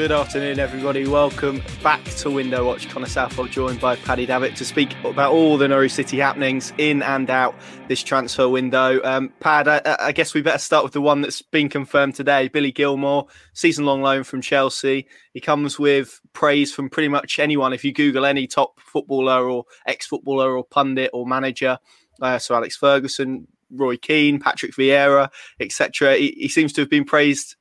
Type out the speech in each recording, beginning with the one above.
Good afternoon, everybody. Welcome back to Window Watch. Connor Southwell joined by Paddy Davitt to speak about all the Norwich City happenings in and out this transfer window. Um, Pad, I, I, guess we better start with the one that's been confirmed today. Billy Gilmour, season long loan from Chelsea. He comes with praise from pretty much anyone. If you Google any top footballer or ex footballer or pundit or manager, uh, so Alex Ferguson, Roy Keane, Patrick Vieira, etc., he, he seems to have been praised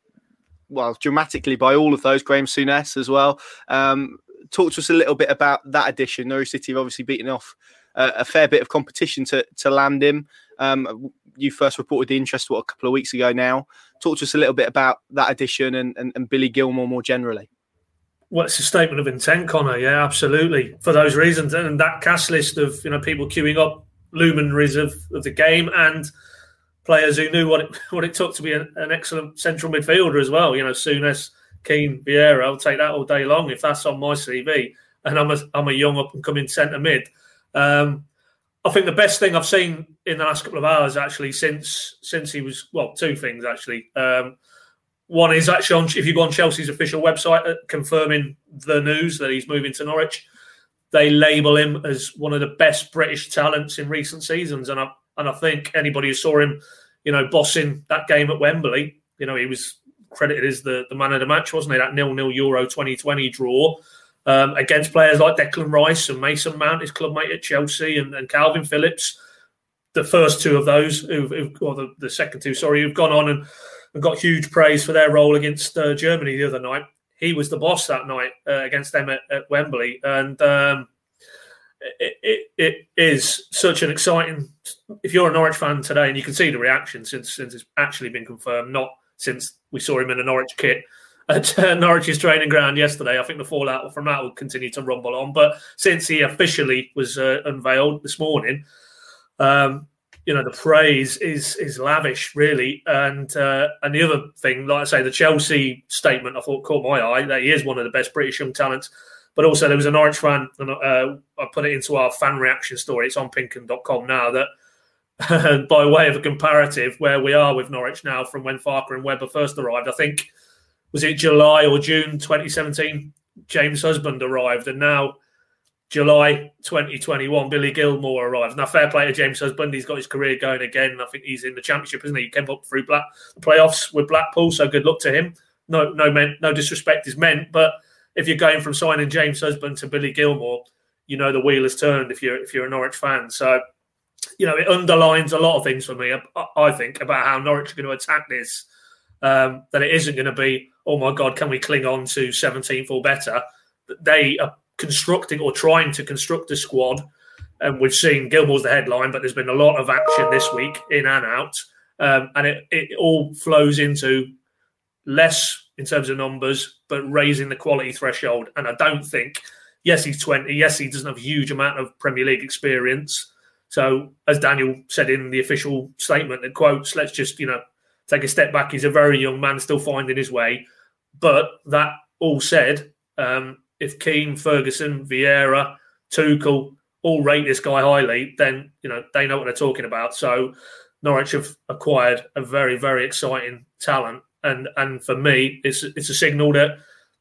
well, dramatically by all of those. Graham Souness as well. Um, talk to us a little bit about that addition. Norwich City have obviously beaten off uh, a fair bit of competition to to land him. Um, you first reported the interest what a couple of weeks ago now. Talk to us a little bit about that addition and, and, and Billy Gilmour more generally. Well, it's a statement of intent, Connor. Yeah, absolutely. For those reasons, and that cast list of you know people queuing up luminaries of, of the game and players who knew what it what it took to be an, an excellent central midfielder as well. You know, Souness, Keane, Vieira. I'll take that all day long if that's on my CV. And I'm a I'm a young up and coming centre mid. Um, I think the best thing I've seen in the last couple of hours actually since since he was well two things actually. Um, one is actually on, if you go on Chelsea's official website uh, confirming the news that he's moving to Norwich, they label him as one of the best British talents in recent seasons, and I and I think anybody who saw him, you know, bossing that game at Wembley, you know, he was credited as the, the man of the match, wasn't he? That nil nil Euro 2020 draw um, against players like Declan Rice and Mason Mount, his club mate at Chelsea, and, and Kalvin Phillips. The first two of those, who've, who've, or the, the second two, sorry, who've gone on and, and got huge praise for their role against uh, Germany the other night. He was the boss that night uh, against them at, at Wembley, and um, it, it, is such an exciting. If you're a Norwich fan today, and you can see the reaction since since it's actually been confirmed, not since we saw him in a Norwich kit at uh, Norwich's training ground yesterday. I think the fallout from that will continue to rumble on. But since he officially was uh, unveiled this morning, um, you know the praise is is lavish, really. And uh, and the other thing, like I say, the Chelsea statement, I thought caught my eye that he is one of the best British young talents but also, there was a Norwich fan, and uh, I put it into our fan reaction story. It's on pinkun.com now. That by way of a comparative, where we are with Norwich now from when Farke and Webber first arrived, I think was it July or June 2017. James Husband arrived, and now July 2021, Billy Gilmour arrives. Now, fair play to James Husband. He's got his career going again. I think he's in the championship, isn't he? He came up through Black playoffs with Blackpool, so good luck to him. No, no, meant, no disrespect is meant, but if you're going from signing James Husband to Billy Gilmour, you know the wheel has turned if you're if you're a Norwich fan. So, you know, it underlines a lot of things for me. I, think about how Norwich are going to attack this. Um, that it isn't going to be, oh my God, can we cling on to 17th or better? They are constructing or trying to construct a squad. And we've seen Gilmour's the headline, but there's been a lot of action this week in and out. Um, and it, it all flows into less in terms of numbers, but raising the quality threshold. And I don't think, yes, he's 20. Yes, he doesn't have a huge amount of Premier League experience. So, as Daniel said in the official statement that quotes, let's just, you know, take a step back. He's a very young man, still finding his way. But that all said, um, if Keane, Ferguson, Vieira, Tuchel all rate this guy highly, then, you know, they know what they're talking about. So, Norwich have acquired a very, very exciting talent and and for me, it's it's a signal that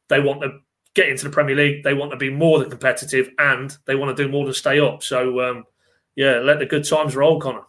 they want to get into the Premier League. They want to be more than competitive, and they want to do more than stay up. So, um, yeah, let the good times roll, Connor.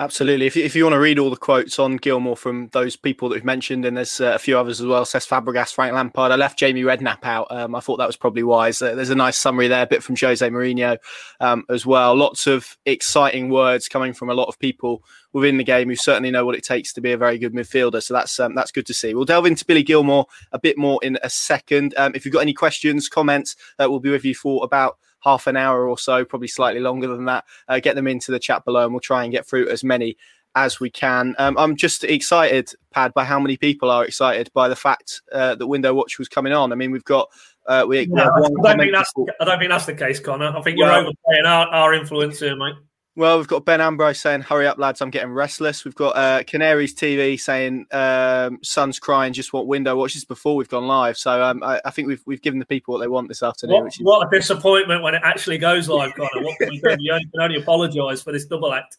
Absolutely. If, if you want to read all the quotes on Gilmour from those people that we've mentioned, and there's uh, a few others as well, Cesc Fabregas, Frank Lampard. I left Jamie Redknapp out. Um, I thought that was probably wise. Uh, there's a nice summary there, a bit from Jose Mourinho um, as well. Lots of exciting words coming from a lot of people within the game who certainly know what it takes to be a very good midfielder. So that's um, that's good to see. We'll delve into Billy Gilmour a bit more in a second. Um, if you've got any questions, comments, uh, we'll be with you for about half an hour or so, probably slightly longer than that. Uh, get them into the chat below, and we'll try and get through as many as we can. Um, I'm just excited, Pad, by how many people are excited by the fact uh, that Window Watch was coming on. I mean, we've got. Uh, we, I, don't think that's, I don't think that's the case, Connor. I think you're overplaying our, our influence here, mate. Well, we've got Ben Ambrose saying, "Hurry up, lads! I'm getting restless." We've got uh, Canaries TV saying, um, "Son's crying, just want window watches before we've gone live." So um, I, I, think we've we've given the people what they want this afternoon. What, is... what a disappointment when it actually goes live, Connor. What can we do? You can only apologise for this double act.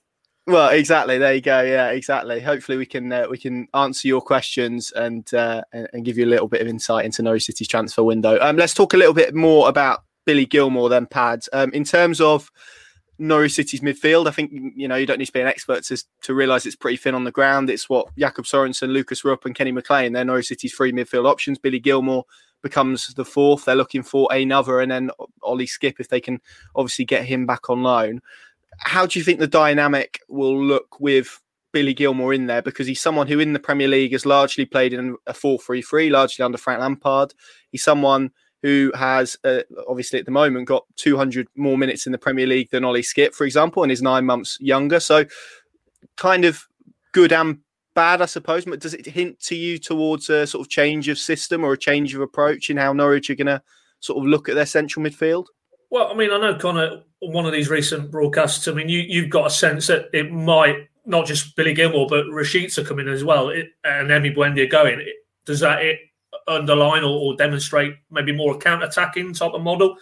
Well, exactly. There you go. Yeah, exactly. Hopefully, we can uh, we can answer your questions and, uh, and give you a little bit of insight into Norwich City's transfer window. Um, let's talk a little bit more about Billy Gilmour then, Pads. Um, in terms of Norwich City's midfield, I think you know you don't need to be an expert to, to realise it's pretty thin on the ground. It's what Jakob Sorensen, Lucas Rupp, and Kenny McLean. They're Norwich City's three midfield options. Billy Gilmour becomes the fourth. They're looking for another, and then Ollie Skipp if they can obviously get him back on loan how do you think the dynamic will look with Billy Gilmour in there? Because he's someone who in the Premier League has largely played in a 4 3 3, largely under Frank Lampard. He's someone who has uh, obviously at the moment got 200 more minutes in the Premier League than Ollie Skipp, for example, and is nine months younger. So, kind of good and bad, I suppose. But does it hint to you towards a sort of change of system or a change of approach in how Norwich are going to sort of look at their central midfield? Well, I mean, I know Connor, one of these recent broadcasts, I mean, you, you've got a sense that it might, not just Billy Gilmour, but Rashica coming as well, it, and Emi Buendia going. It, does that it underline or, or, demonstrate maybe more a counter-attacking type of model?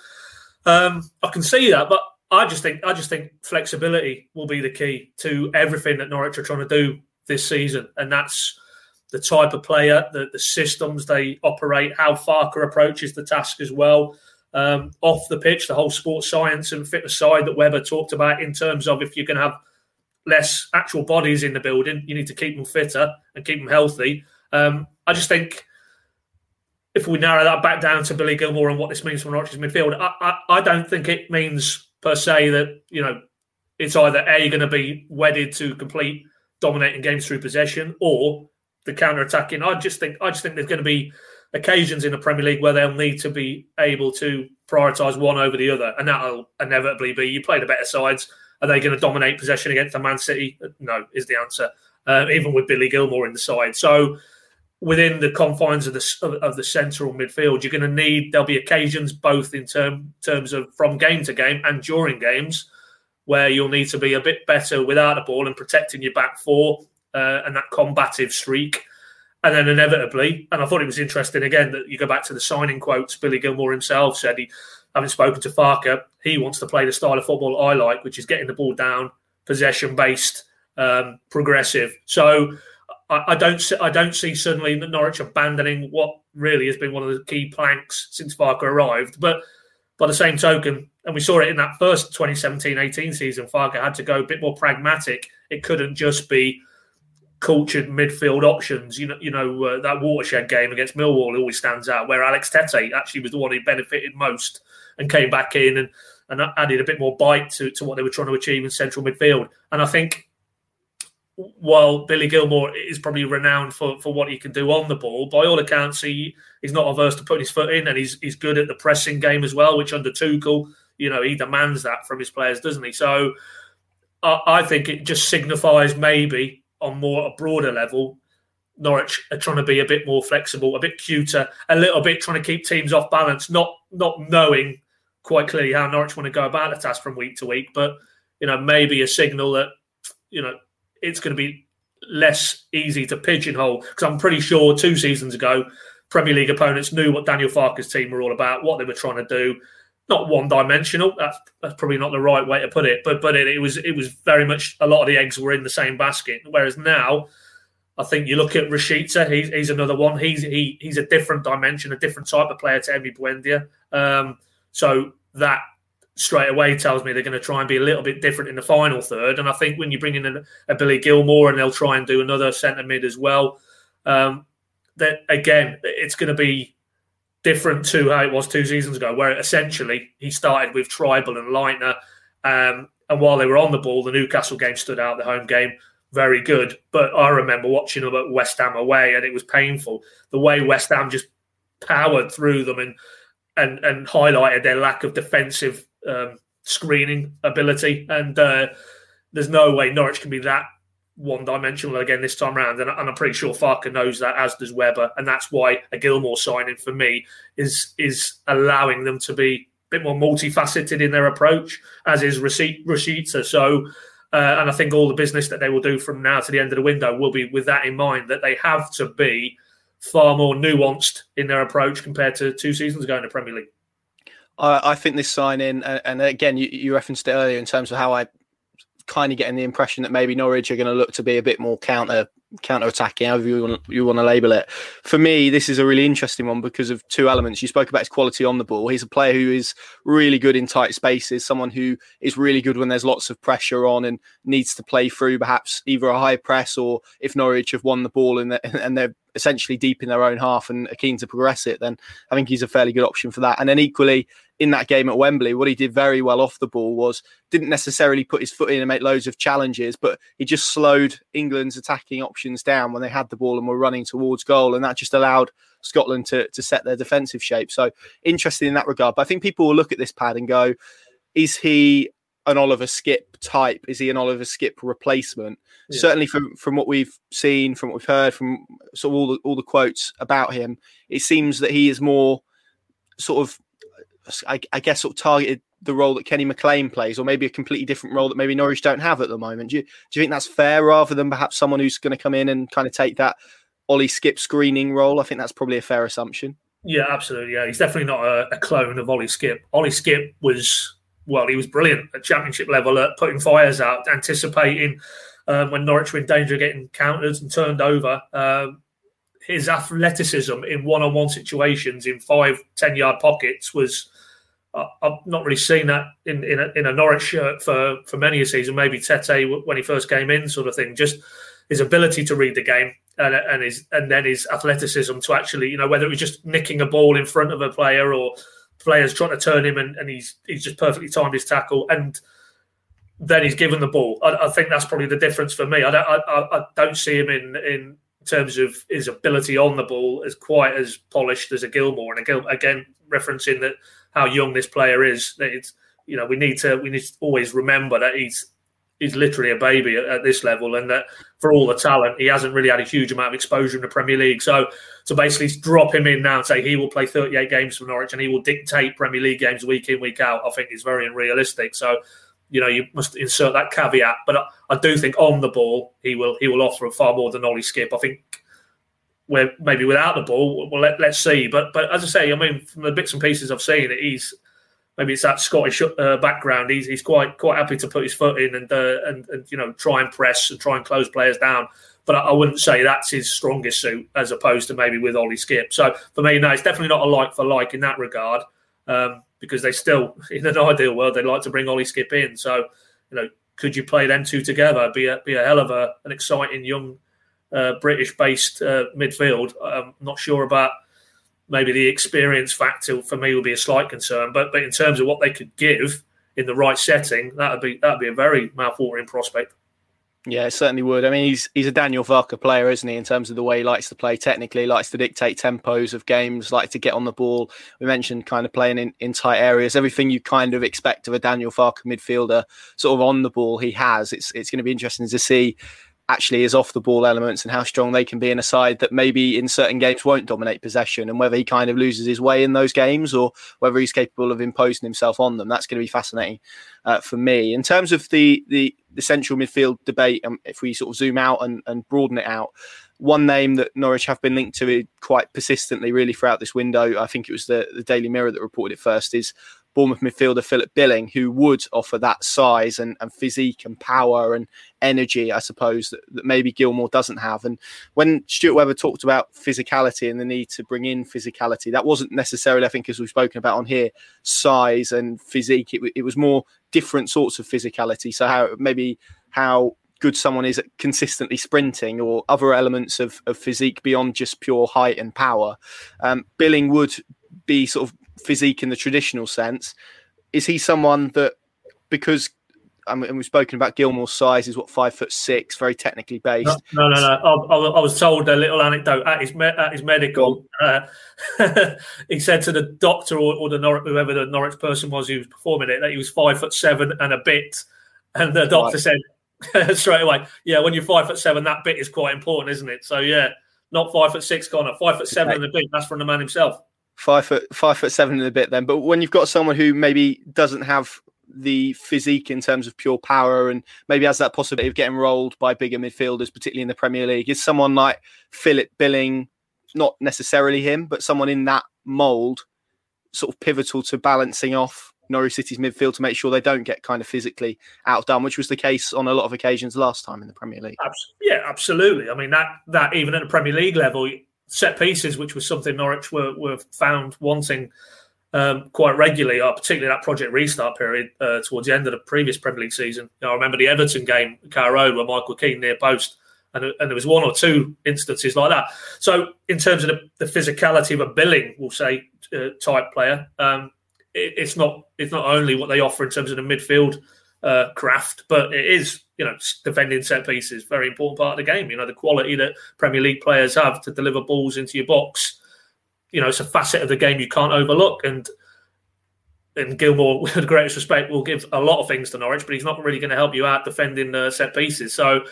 Um, I can see that, but I just think I just think flexibility will be the key to everything that Norwich are trying to do this season, and that's the type of player, the, the systems they operate, how Farke approaches the task as well um, off the pitch, the whole sports science and fitness side that Webber talked about in terms of if going to have less actual bodies in the building, you need to keep them fitter and keep them healthy. Um, I just think if we narrow that back down to Billy Gilmour and what this means for Norwich's midfield, I, I, I don't think it means per se that you know it's either a going to be wedded to complete dominating games through possession or the counter attacking. I just think I just think there's going to be occasions in the Premier League where they'll need to be able to prioritise one over the other, and that'll inevitably be you play the better sides. Are they going to dominate possession against the Man City? No, is the answer. Uh, even with Billy Gilmour in the side, so within the confines of the of, of the central midfield, you're going to need there'll be occasions both in term, terms of from game to game and during games where you'll need to be a bit better without the ball and protecting your back four uh, and that combative streak. And then inevitably, and I thought it was interesting again that you go back to the signing quotes. Billy Gilmour himself said he, having spoken to Farke, he wants to play the style of football I like, which is getting the ball down, possession based, um, progressive. So I, I, don't see, I don't see suddenly Norwich abandoning what really has been one of the key planks since Farke arrived. But by the same token, and we saw it in that first 2017-18 season, Farke had to go a bit more pragmatic. It couldn't just be cultured midfield options. You know, you know uh, that watershed game against Millwall always stands out, where Alex Tettey actually was the one who benefited most and came back in and, and added a bit more bite to, to what they were trying to achieve in central midfield. And I think while Billy Gilmour is probably renowned for, for what he can do on the ball, by all accounts, he he's not averse to putting his foot in, and he's he's good at the pressing game as well, which under Tuchel, you know, he demands that from his players, doesn't he? So. I think it just signifies maybe on more a broader level, Norwich are trying to be a bit more flexible, a bit cuter, a little bit trying to keep teams off balance, not not knowing quite clearly how Norwich want to go about the task from week to week, but you know maybe a signal that you know it's going to be less easy to pigeonhole because I'm pretty sure two seasons ago Premier League opponents knew what Daniel Farke's team were all about, what they were trying to do not one dimensional. That's, that's probably not the right way to put it, but but it, it, was it was very much a lot of the eggs were in the same basket. Whereas now, I think you look at Rashica, he's, he's another one. He's he, he's a different dimension, a different type of player to Emi Buendia. Um, so that straight away tells me they're going to try and be a little bit different in the final third. And I think when you bring in a, a Billy Gilmour and they'll try and do another centre mid as well, um, that again, it's going to be different to how it was two seasons ago, where essentially he started with Trybull and Leitner. Um, and while they were on the ball, the Newcastle game stood out, the home game, very good. But I remember watching them at West Ham away, and it was painful. The way West Ham just powered through them and and, and highlighted their lack of defensive um, screening ability. And uh, there's no way Norwich can be that one dimensional again this time around. And, I'm pretty sure Farke knows that, as does Webber. And that's why a Gilmour signing for me is is allowing them to be a bit more multifaceted in their approach, as is Rashica. So, uh, and I think all the business that they will do from now to the end of the window will be with that in mind, that they have to be far more nuanced in their approach compared to two seasons ago in the Premier League. I, think this sign in, and again, you, you referenced it earlier in terms of how I kind of getting the impression that maybe Norwich are going to look to be a bit more counter counter attacking, however you want, you want to label it. For me, this is a really interesting one because of two elements. You spoke about his quality on the ball. He's a player who is really good in tight spaces, someone who is really good when there's lots of pressure on and needs to play through perhaps either a high press or if Norwich have won the ball and they're, and they're essentially deep in their own half and are keen to progress it, then I think he's a fairly good option for that. And then equally, in that game at Wembley, what he did very well off the ball was didn't necessarily put his foot in and make loads of challenges, but he just slowed England's attacking options down when they had the ball and were running towards goal. And that just allowed Scotland to, to set their defensive shape. So interesting in that regard. But I think people will look at this pad and go, is he an Oliver Skipp type? Is he an Oliver Skipp replacement? Yeah. Certainly, from from what we've seen, from what we've heard, from sort of all the all the quotes about him, it seems that he is more sort of I, I, guess, sort of targeted the role that Kenny McLean plays, or maybe a completely different role that maybe Norwich don't have at the moment. Do you, do you think that's fair rather than perhaps someone who's going to come in and kind of take that Ollie Skipp screening role? I think that's probably a fair assumption. Yeah, absolutely. Yeah, he's definitely not a, a clone of Ollie Skipp. Ollie Skipp was, well, he was brilliant at championship level at putting fires out, anticipating um, when Norwich were in danger of getting countered and turned over. Um, his athleticism in one-on-one situations in five, ten-yard pockets was uh, I've not really seen that in in a, in a, Norwich shirt for for many a season. Maybe Tettey when he first came in, sort of thing. Just his ability to read the game and, and his and then his athleticism to actually, you know, whether it was just nicking a ball in front of a player or players trying to turn him and, and he's he's just perfectly timed his tackle and then he's given the ball. I, I think that's probably the difference for me. I don't I, I don't see him in in terms of his ability on the ball as quite as polished as a Gilmour. And again, again referencing that how young this player is, that it's you know we need to we need to always remember that he's he's literally a baby at, at, this level, and that for all the talent, he hasn't really had a huge amount of exposure in the Premier League. So to basically drop him in now and say he will play 38 games for Norwich and he will dictate Premier League games week in week out, I think is very unrealistic. So you know, you must insert that caveat. But I, I, do think on the ball, he will he will offer far more than Ollie Skipp. I think where maybe without the ball, well, let, us see. But but as I say, I mean, from the bits and pieces I've seen, he's maybe it's that Scottish uh, background. He's he's quite quite happy to put his foot in and, uh, and and you know try and press and try and close players down. But I, I wouldn't say that's his strongest suit as opposed to maybe with Ollie Skipp. So for me, no, it's definitely not a like for like in that regard. Um, because they still, in an ideal world, they'd like to bring Ollie Skipp in. So, you know, could you play them two together? Be a be a hell of a, an exciting young uh, British-based uh, midfield. I'm not sure about maybe the experience factor for me would be a slight concern, but but in terms of what they could give in the right setting, that would be that would be a very mouthwatering prospect. Yeah, it certainly would. I mean, he's he's a Daniel Farke player, isn't he? In terms of the way he likes to play technically, likes to dictate tempos of games, like to get on the ball. We mentioned kind of playing in, in tight areas. Everything you kind of expect of a Daniel Farke midfielder, sort of on the ball, he has. It's it's going to be interesting to see actually is off the ball elements and how strong they can be in a side that maybe in certain games won't dominate possession and whether he kind of loses his way in those games or whether he's capable of imposing himself on them. That's going to be fascinating uh, for me. In terms of the, the, the central midfield debate, um, if we sort of zoom out and, and broaden it out, one name that Norwich have been linked to quite persistently, really, throughout this window. I think it was the, the Daily Mirror that reported it first. Is Bournemouth midfielder Philip Billing, who would offer that size and, and physique and power and energy, I suppose, that, that, maybe Gilmour doesn't have. And when Stuart Webber talked about physicality and the need to bring in physicality, that wasn't necessarily, I think, as we've spoken about on here, size and physique. It, it was more different sorts of physicality. So how maybe how good someone is at consistently sprinting or other elements of, of physique beyond just pure height and power. Um, Billing would be sort of physique in the traditional sense. Is he someone that because I mean, we've spoken about Gilmour's size is what five foot six, very technically based. No, no, no. no. I, I, was told a little anecdote at his at his medical. Uh, he said to the doctor or, or the Norwich, whoever the Norwich person was who was performing it that he was five foot seven and a bit, and the doctor right. said straight away, "Yeah, when you're five foot seven, that bit is quite important, isn't it?" So yeah, not five foot six, Connor. Five foot seven okay. and a bit. That's from the man himself five foot five foot seven and a bit then. But when you've got someone who maybe doesn't have the physique in terms of pure power and maybe has that possibility of getting rolled by bigger midfielders, particularly in the Premier League, is someone like Philip Billing, not necessarily him, but someone in that mould, sort of pivotal to balancing off Norwich City's midfield to make sure they don't get kind of physically outdone, which was the case on a lot of occasions last time in the Premier League. Yeah, absolutely. I mean that that even at the Premier League level, set pieces, which was something Norwich were, were found wanting um, quite regularly, uh, particularly that project restart period uh, towards the end of the previous Premier League season. You know, I remember the Everton game, Carrow Road, where Michael Keane near post, and, and, there was one or two instances like that. So, in terms of the, the physicality of a Billing, we'll say uh, type player, um, it, it's not it's not only what they offer in terms of the midfield uh, craft, but it is you know defending set pieces, very important part of the game. You know the quality that Premier League players have to deliver balls into your box you know, it's a facet of the game you can't overlook. And and Gilmour, with the greatest respect, will give a lot of things to Norwich, but he's not really going to help you out defending uh, set pieces. So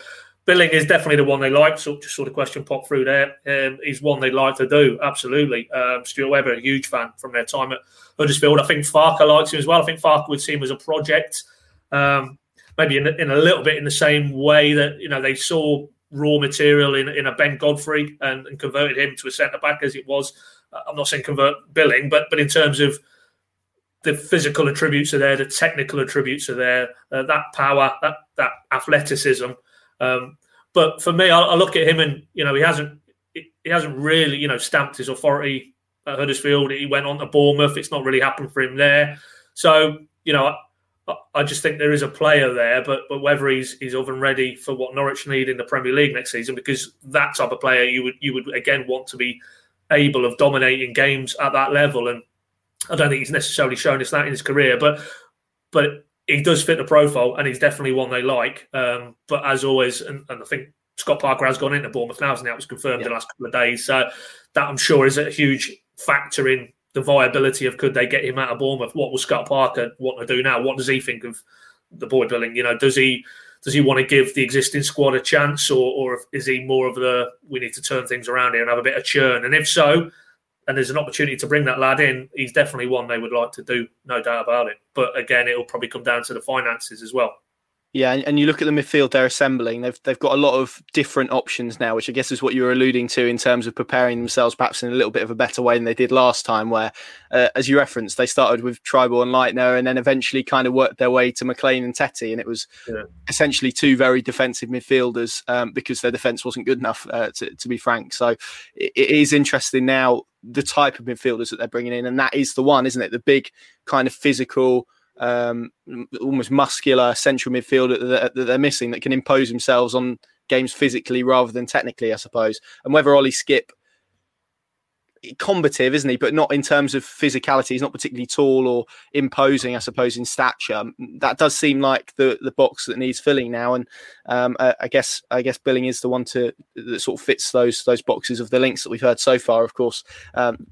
Billing is definitely the one they like. So just sort of question pop through there. Um, he's one they like to do, absolutely. Um, Stuart Webber, a huge fan from their time at Huddersfield. I think Farke likes him as well. I think Farke would see him as a project, um, maybe in, in a little bit in the same way that you know they saw raw material in, in a Ben Godfrey and, and converted him to a centre back as it was I'm not saying convert billing, but but in terms of the physical attributes are there, the technical attributes are there, uh, that power, that that athleticism. Um, but for me, I, I, look at him and you know he hasn't he hasn't really you know stamped his authority at Huddersfield. He went on to Bournemouth. It's not really happened for him there. So you know. I, just think there is a player there, but but whether he's he's oven ready for what Norwich need in the Premier League next season, because that type of player you would you would again want to be able of dominating games at that level. And I don't think he's necessarily shown us that in his career, but but he does fit the profile, and he's definitely one they like. Um, but as always, and, and, I think Scott Parker has gone into Bournemouth now, and it was confirmed yeah. the last couple of days. So that I'm sure is a huge factor in the viability of could they get him out of Bournemouth? What will Scott Parker want to do now? What does he think of the boy Billing? You know, does he does he want to give the existing squad a chance, or, or is he more of the we need to turn things around here and have a bit of churn? And if so, and there's an opportunity to bring that lad in, he's definitely one they would like to do, no doubt about it. But again, it'll probably come down to the finances as well. Yeah, and you look at the midfield they're assembling. They've they've got a lot of different options now, which I guess is what you were alluding to in terms of preparing themselves, perhaps in a little bit of a better way than they did last time. Where, uh, as you referenced, they started with Trybull and Leitner, and then eventually kind of worked their way to McLean and Tettey, and it was yeah. essentially two very defensive midfielders um, because their defence wasn't good enough, uh, to, to be frank. So it, it is interesting now the type of midfielders that they're bringing in, and that is the one, isn't it? The big kind of physical um, almost muscular central midfielder that, that, they're missing that can impose themselves on games physically rather than technically, I suppose. And whether Ollie Skipp combative, isn't he? But not in terms of physicality. He's not particularly tall or imposing, I suppose, in stature. That does seem like the the box that needs filling now. And um, uh, I guess I guess Billing is the one to that sort of fits those those boxes of the links that we've heard so far. Of course, um,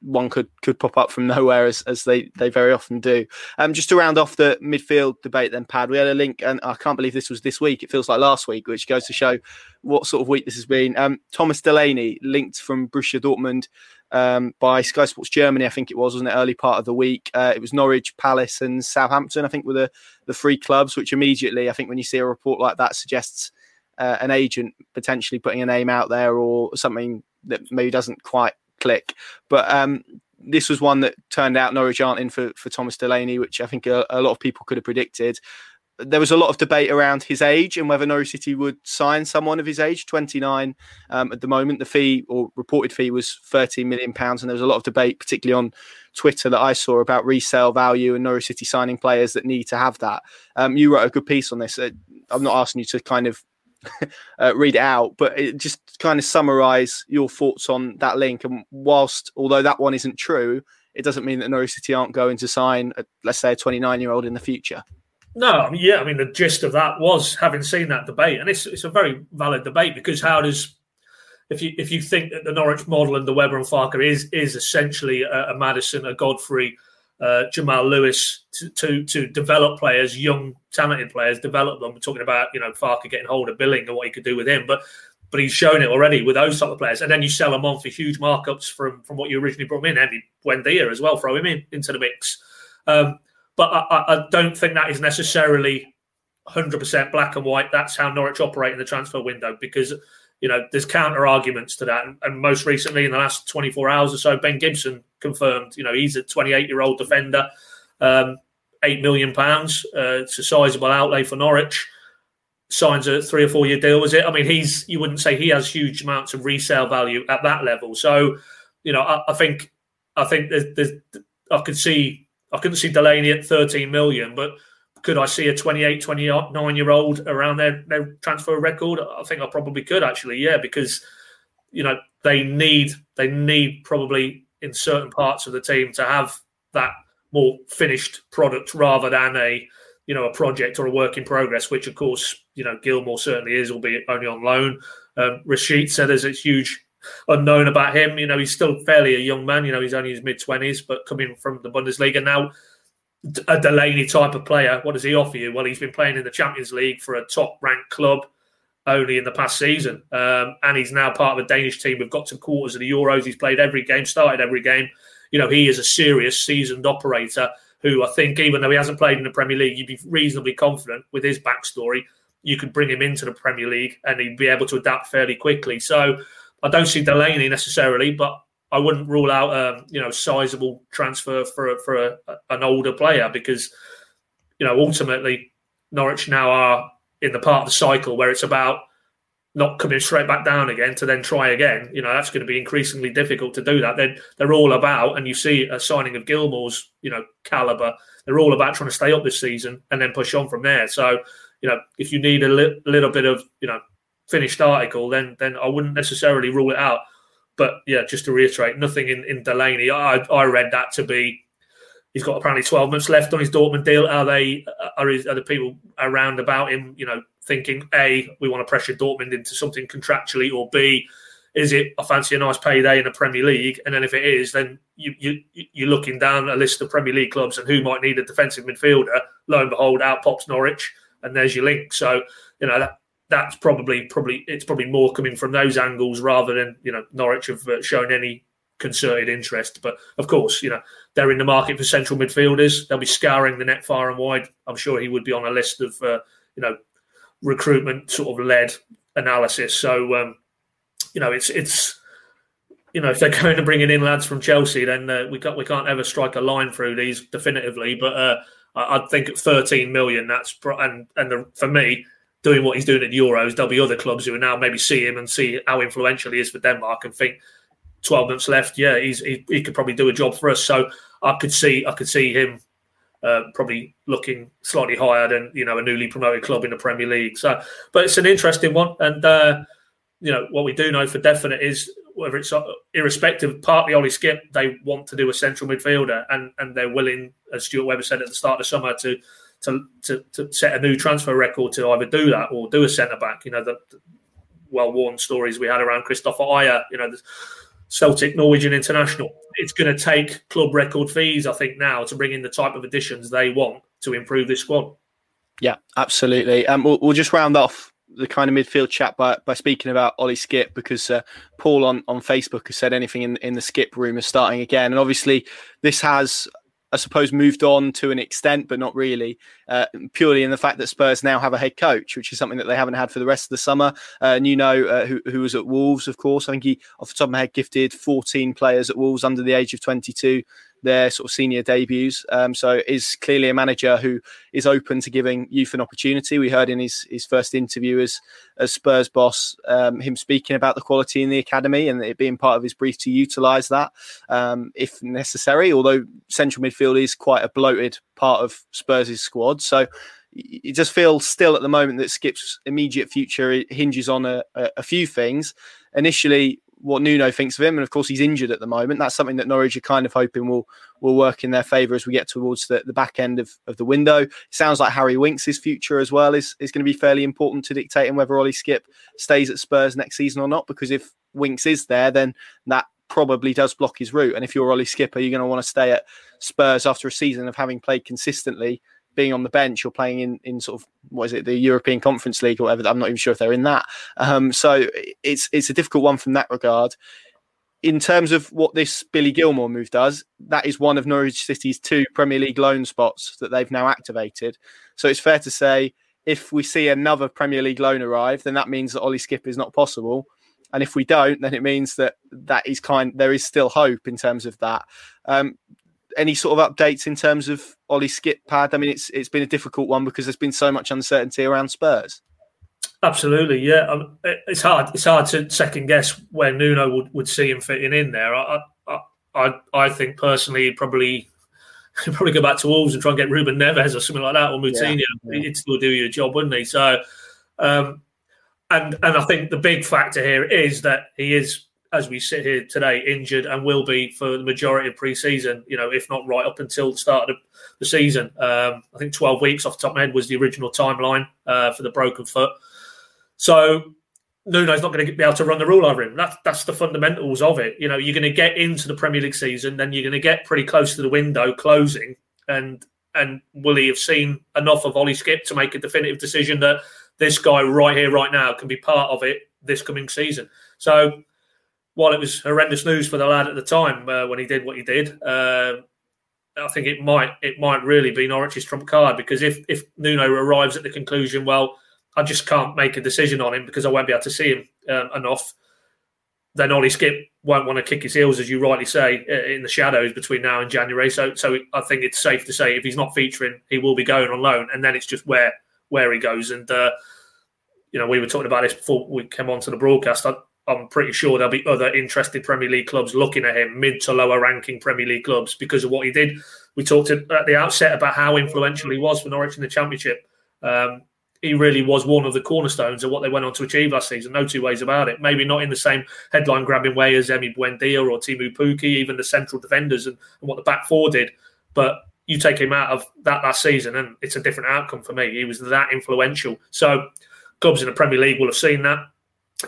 one could could pop up from nowhere as, as they they very often do. Um, just to round off the midfield debate, then Pad, we had a link, and I can't believe this was this week. It feels like last week, which goes to show what sort of week this has been. Um, Thomas Delaney linked from Borussia Dortmund um, by Sky Sports Germany, I think it was, wasn't it? Early part of the week. Uh, it was Norwich, Palace, and Southampton, I think, were the, the three clubs, which immediately, I think, when you see a report like that, suggests uh, an agent potentially putting a name out there or something that maybe doesn't quite click. But um, this was one that turned out Norwich aren't in for, for Thomas Delaney, which I think a, a lot of people could have predicted there was a lot of debate around his age and whether Norwich City would sign someone of his age, 29 um, at the moment. The fee or reported fee was 13 million pounds, and there was a lot of debate, particularly on Twitter, that I saw about resale value and Norwich City signing players that need to have that. Um, you wrote a good piece on this. Uh, I'm not asking you to kind of uh, read it out, but it just kind of summarize your thoughts on that link. And whilst, although that one isn't true, it doesn't mean that Norwich City aren't going to sign, a, let's say, a 29 year old in the future. No, I mean, yeah, I mean, the gist of that was having seen that debate, and it's it's a very valid debate because how does if you if you think that the Norwich model and the Webber and Farke is is essentially a, a Maddison, a Godfrey, uh, Jamal Lewis to, to, to develop players, young talented players, develop them. We're talking about you know Farke getting hold of Billing and what he could do with him, but but he's shown it already with those type of players, and then you sell them on for huge markups from from what you originally brought him in. Emi Buendia as well, throw him in into the mix. Um, but I, I don't think that is necessarily 100% black and white. That's how Norwich operate in the transfer window because you know there's counter arguments to that. And most recently, in the last 24 hours or so, Ben Gibson confirmed. You know he's a 28 year old defender. Um, eight million pounds. Uh, it's a sizable outlay for Norwich. Signs a three or four year deal, was it? I mean, he's you wouldn't say he has huge amounts of resale value at that level. So, you know, I, I think I think there's, there's, I could see I couldn't see Delaney at 13 million, but could I see a 28, 29 year old around their, their transfer record? I think I probably could actually, yeah, because you know they need they need probably in certain parts of the team to have that more finished product rather than a you know a project or a work in progress, which of course you know Gilmour certainly is, albeit only on loan. Um, Rashid said there's a huge unknown about him. You know, he's still fairly a young man. You know, he's only his mid twenties, but coming from the Bundesliga now, a Delaney type of player. What does he offer you? Well, he's been playing in the Champions League for a top ranked club only in the past season, um, and he's now part of a Danish team. We've got to quarters of the Euros. He's played every game, started every game. You know, he is a serious, seasoned operator who I think, even though he hasn't played in the Premier League, you'd be reasonably confident with his backstory. You could bring him into the Premier League and he'd be able to adapt fairly quickly. So I don't see Delaney necessarily, but I wouldn't rule out a um, you know sizable transfer for for a, an older player because you know ultimately Norwich now are in the part of the cycle where it's about not coming straight back down again to then try again. You know that's going to be increasingly difficult to do that. They're they're all about, and you see a signing of Gilmour's you know caliber. They're all about trying to stay up this season and then push on from there. So you know if you need a li- little bit of you know finished article, then then I wouldn't necessarily rule it out. But yeah, just to reiterate, nothing in, in Delaney. I I read that to be he's got apparently 12 months left on his Dortmund deal. Are they are, his, are the people around about him, you know, thinking a we want to pressure Dortmund into something contractually, or b is it I fancy a nice payday in the Premier League? And then if it is, then you you you're looking down a list of Premier League clubs and who might need a defensive midfielder. Lo and behold, out pops Norwich, and there's your link. So you know that that's probably probably it's probably more coming from those angles rather than you know Norwich have uh, shown any concerted interest. But of course, you know they're in the market for central midfielders. They'll be scouring the net far and wide. I'm sure he would be on a list of uh, you know recruitment sort of led analysis. So um, you know it's it's you know if they're going to bringing in lads from Chelsea, then uh, we got we can't ever strike a line through these definitively. But uh, I, I think at 13 million, that's and and the, for me doing what he's doing at Euros, there'll be other clubs who will now maybe see him and see how influential he is for Denmark and think 12 months left, yeah, he's, he, he could probably do a job for us. So I could see I could see him uh, probably looking slightly higher than you know a newly promoted club in the Premier League. So, but it's an interesting one, and uh, you know what we do know for definite is whether it's uh, irrespective, partly Ollie Skipp, they want to do a central midfielder, and and they're willing, as Stuart Webber said at the start of the summer, to to, to, to set a new transfer record to either do that or do a centre back. You know, the, the well worn stories we had around Kristoffer Ajer, you know, the Celtic Norwegian international. It's going to take club record fees, I think, now to bring in the type of additions they want to improve this squad. Yeah, absolutely. Um, we'll, we'll just round off the kind of midfield chat by, by speaking about Ollie Skipp because uh, Paul on, on Facebook has said anything in, in the Skip room is starting again. And obviously, this has I suppose, moved on to an extent, but not really, uh, purely in the fact that Spurs now have a head coach, which is something that they haven't had for the rest of the summer. Uh, Nuno, uh, who, who was at Wolves, of course, I think he, off the top of my head, gifted 14 players at Wolves under the age of 22 their sort of senior debuts. Um, so is clearly a manager who is open to giving youth an opportunity. We heard in his his first interview as as Spurs boss um, him speaking about the quality in the academy and it being part of his brief to utilise that um, if necessary. Although central midfield is quite a bloated part of Spurs' squad, so. You just feel still at the moment that Skipp's immediate future hinges on a, a, a few things. Initially, what Nuno thinks of him, and of course he's injured at the moment. That's something that Norwich are kind of hoping will will work in their favour as we get towards the, the back end of, of the window. It sounds like Harry Winks' future as well is, is going to be fairly important to dictating whether Ollie Skipp stays at Spurs next season or not. Because if Winks is there, then that probably does block his route. And if you're Ollie Skipper, you're going to want to stay at Spurs after a season of having played consistently being on the bench, you're playing in, in sort of what is it, the European Conference League or whatever. I'm not even sure if they're in that. Um, so it's it's a difficult one from that regard. In terms of what this Billy Gilmour move does, that is one of Norwich City's two Premier League loan spots that they've now activated. So it's fair to say if we see another Premier League loan arrive, then that means that Ollie Skipp is not possible. And if we don't, then it means that that is kind. There is still hope in terms of that. Um, any sort of updates in terms of Ollie Skipp pad? I mean, it's it's been a difficult one because there's been so much uncertainty around Spurs. Absolutely, yeah. Um, it's hard. It's hard to second guess where Nuno would, would see him fitting in there. I, I, I think personally, he'd probably he'd probably go back to Wolves and try and get Ruben Neves or something like that, or Moutinho. Yeah, yeah. He'd still do your job, wouldn't he? So, um, and and I think the big factor here is that he is, as we sit here today, injured and will be for the majority of pre-season. You know, if not right up until the start of the season. Um, I think twelve weeks off the top of my head was the original timeline uh, for the broken foot. So Nuno's not going to be able to run the rule over him. That's that's the fundamentals of it. You know, you're going to get into the Premier League season, then you're going to get pretty close to the window closing, and and will he have seen enough of Ollie Skipp to make a definitive decision that this guy right here, right now, can be part of it this coming season? So, while it was horrendous news for the lad at the time uh, when he did what he did, uh, I think it might it might really be Norwich's trump card because if if Nuno arrives at the conclusion, well I just can't make a decision on him because I won't be able to see him um, enough. Then Ollie Skipp won't want to kick his heels, as you rightly say, in the shadows between now and January. So, so I think it's safe to say if he's not featuring, he will be going on loan, and then it's just where where he goes. And uh, you know, we were talking about this before we came on to the broadcast. I, I'm pretty sure there'll be other interested Premier League clubs looking at him, mid to lower ranking Premier League clubs, because of what he did. We talked at the outset about how influential he was for Norwich in the Championship. Um, he really was one of the cornerstones of what they went on to achieve last season. No two ways about it. Maybe not in the same headline grabbing way as Emi Buendia or Teemu Pukki, even the central defenders and, and, what the back four did. But you take him out of that last season, and it's a different outcome for me. He was that influential. So clubs in the Premier League will have seen that.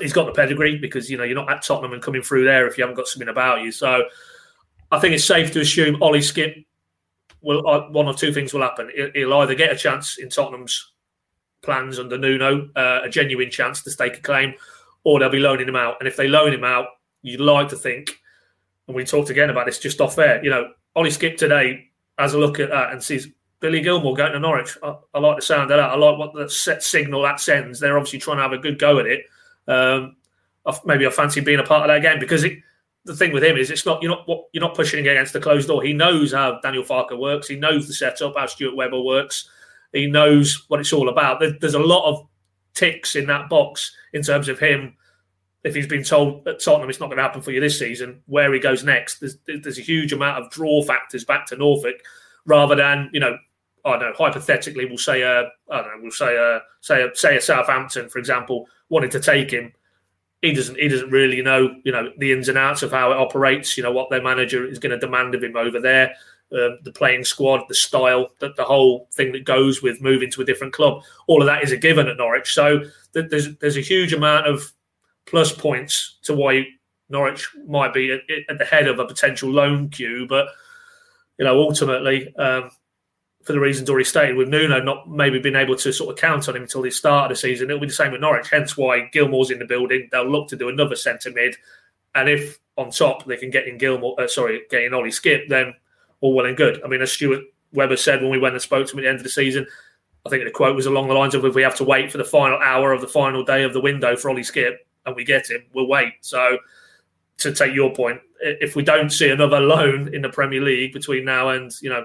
He's got the pedigree because you know you're not at Tottenham and coming through there if you haven't got something about you. So I think it's safe to assume Ollie Skipp will uh, one or two things will happen. He'll either get a chance in Tottenham's plans under Nuno, uh, a genuine chance to stake a claim, or they'll be loaning him out. And if they loan him out, you'd like to think, and we talked again about this just off air, you know, Ollie Skipp today has a look at that and sees Billy Gilmour going to Norwich. I, I like the sound of that. I like what the set signal that sends. They're obviously trying to have a good go at it. Um, maybe I fancy being a part of that game because it, the thing with him is it's not you're not you're not pushing against the closed door. He knows how Daniel Farke works. He knows the setup, how Stuart Webber works. He knows what it's all about. There's a lot of ticks in that box in terms of him. If he's been told at Tottenham it's not going to happen for you this season, where he goes next, there's, there's a huge amount of draw factors back to Norfolk, rather than you know, I don't know. Hypothetically, we'll say a, I don't know, we'll say a, say a, say a Southampton, for example, wanted to take him. He doesn't. He doesn't really know, you know, the ins and outs of how it operates. You know what their manager is going to demand of him over there uh, the playing squad, the style, the, the, whole thing that goes with moving to a different club. All of that is a given at Norwich. So th- there's there's a huge amount of plus points to why Norwich might be at, at the head of a potential loan queue. But you know, ultimately, um, for the reasons already stated, with Nuno not maybe being able to sort of count on him until the start of the season, it'll be the same with Norwich. Hence why Gilmour's in the building. They'll look to do another centre mid, and if on top they can get in Gilmour, uh, sorry, get in Ollie Skipp, then all well and good. I mean, as Stuart Webber said when we went and spoke to him at the end of the season, I think the quote was along the lines of if we have to wait for the final hour of the final day of the window for Ollie Skipp and we get him, we'll wait. So, to take your point, if we don't see another loan in the Premier League between now and you know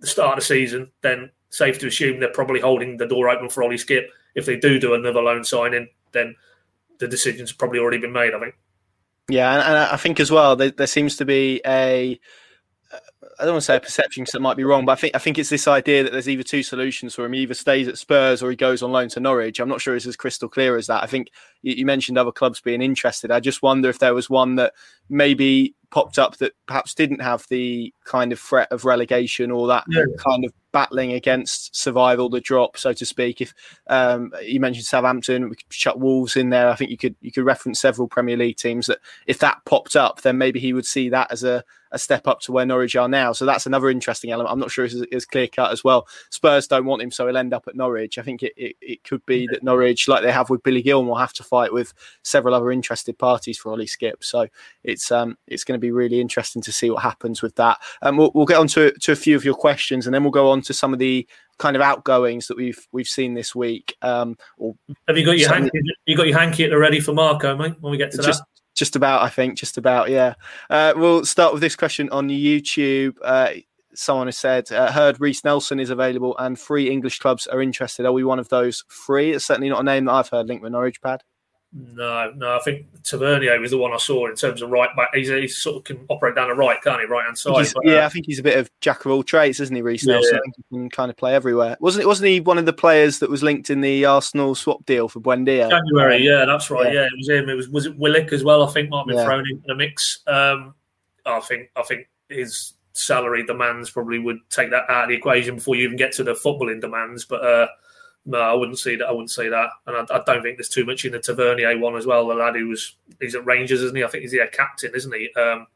the start of the season, then safe to assume they're probably holding the door open for Ollie Skipp. If they do do another loan signing, then the decision's probably already been made. I think. Yeah, and I think as well there, there seems to be a I don't want to say a perception because it might be wrong, but I think I think it's this idea that there's either two solutions for him: he either stays at Spurs or he goes on loan to Norwich. I'm not sure it's as crystal clear as that. I think you, you mentioned other clubs being interested. I just wonder if there was one that maybe popped up that perhaps didn't have the kind of threat of relegation or that yeah. kind of battling against survival, the drop, so to speak. If um, you mentioned Southampton, we could shut Wolves in there. I think you could you could reference several Premier League teams that if that popped up, then maybe he would see that as a a step up to where Norwich are now. So that's another interesting element. I'm not sure it's as clear cut as well. Spurs don't want him, so he'll end up at Norwich. I think it, it, it could be that Norwich, like they have with Billy Gilmour, will have to fight with several other interested parties for Ollie Skipp. So it's um it's going to be really interesting to see what happens with that. And um, we'll, we'll get on to, to a few of your questions, and then we'll go on to some of the kind of outgoings that we've we've seen this week. Um, or have you got your hanky? You got your hanky at the ready for Marco, mate? When we get to just, that Just about, I think. Just about, yeah. Uh, we'll start with this question on YouTube. Uh, someone has said, uh, heard Reiss Nelson is available and three English clubs are interested. Are we one of those three? It's certainly not a name that I've heard linked with Norwich Pad. No, no, I think Tavernier was the one I saw in terms of right back. He's, he sort of can operate down the right, can't he? Right hand side. But, yeah, uh, I think he's a bit of jack of all trades, isn't he, Reiss yeah, Nelson? He can kind of play everywhere. Wasn't it? Wasn't he one of the players that was linked in the Arsenal swap deal for Buendia? January, yeah, that's right. Yeah. yeah, it was him. It was was it Willock as well? I think might have been yeah. thrown into the mix. Um, I think I think his salary demands probably would take that out of the equation before you even get to the footballing demands, but. Uh, no, I wouldn't see that. I wouldn't say that, and I, I, don't think there's too much in the Tavernier one as well. The lad who was he's at Rangers, isn't he? I think he's their captain, isn't he? Um,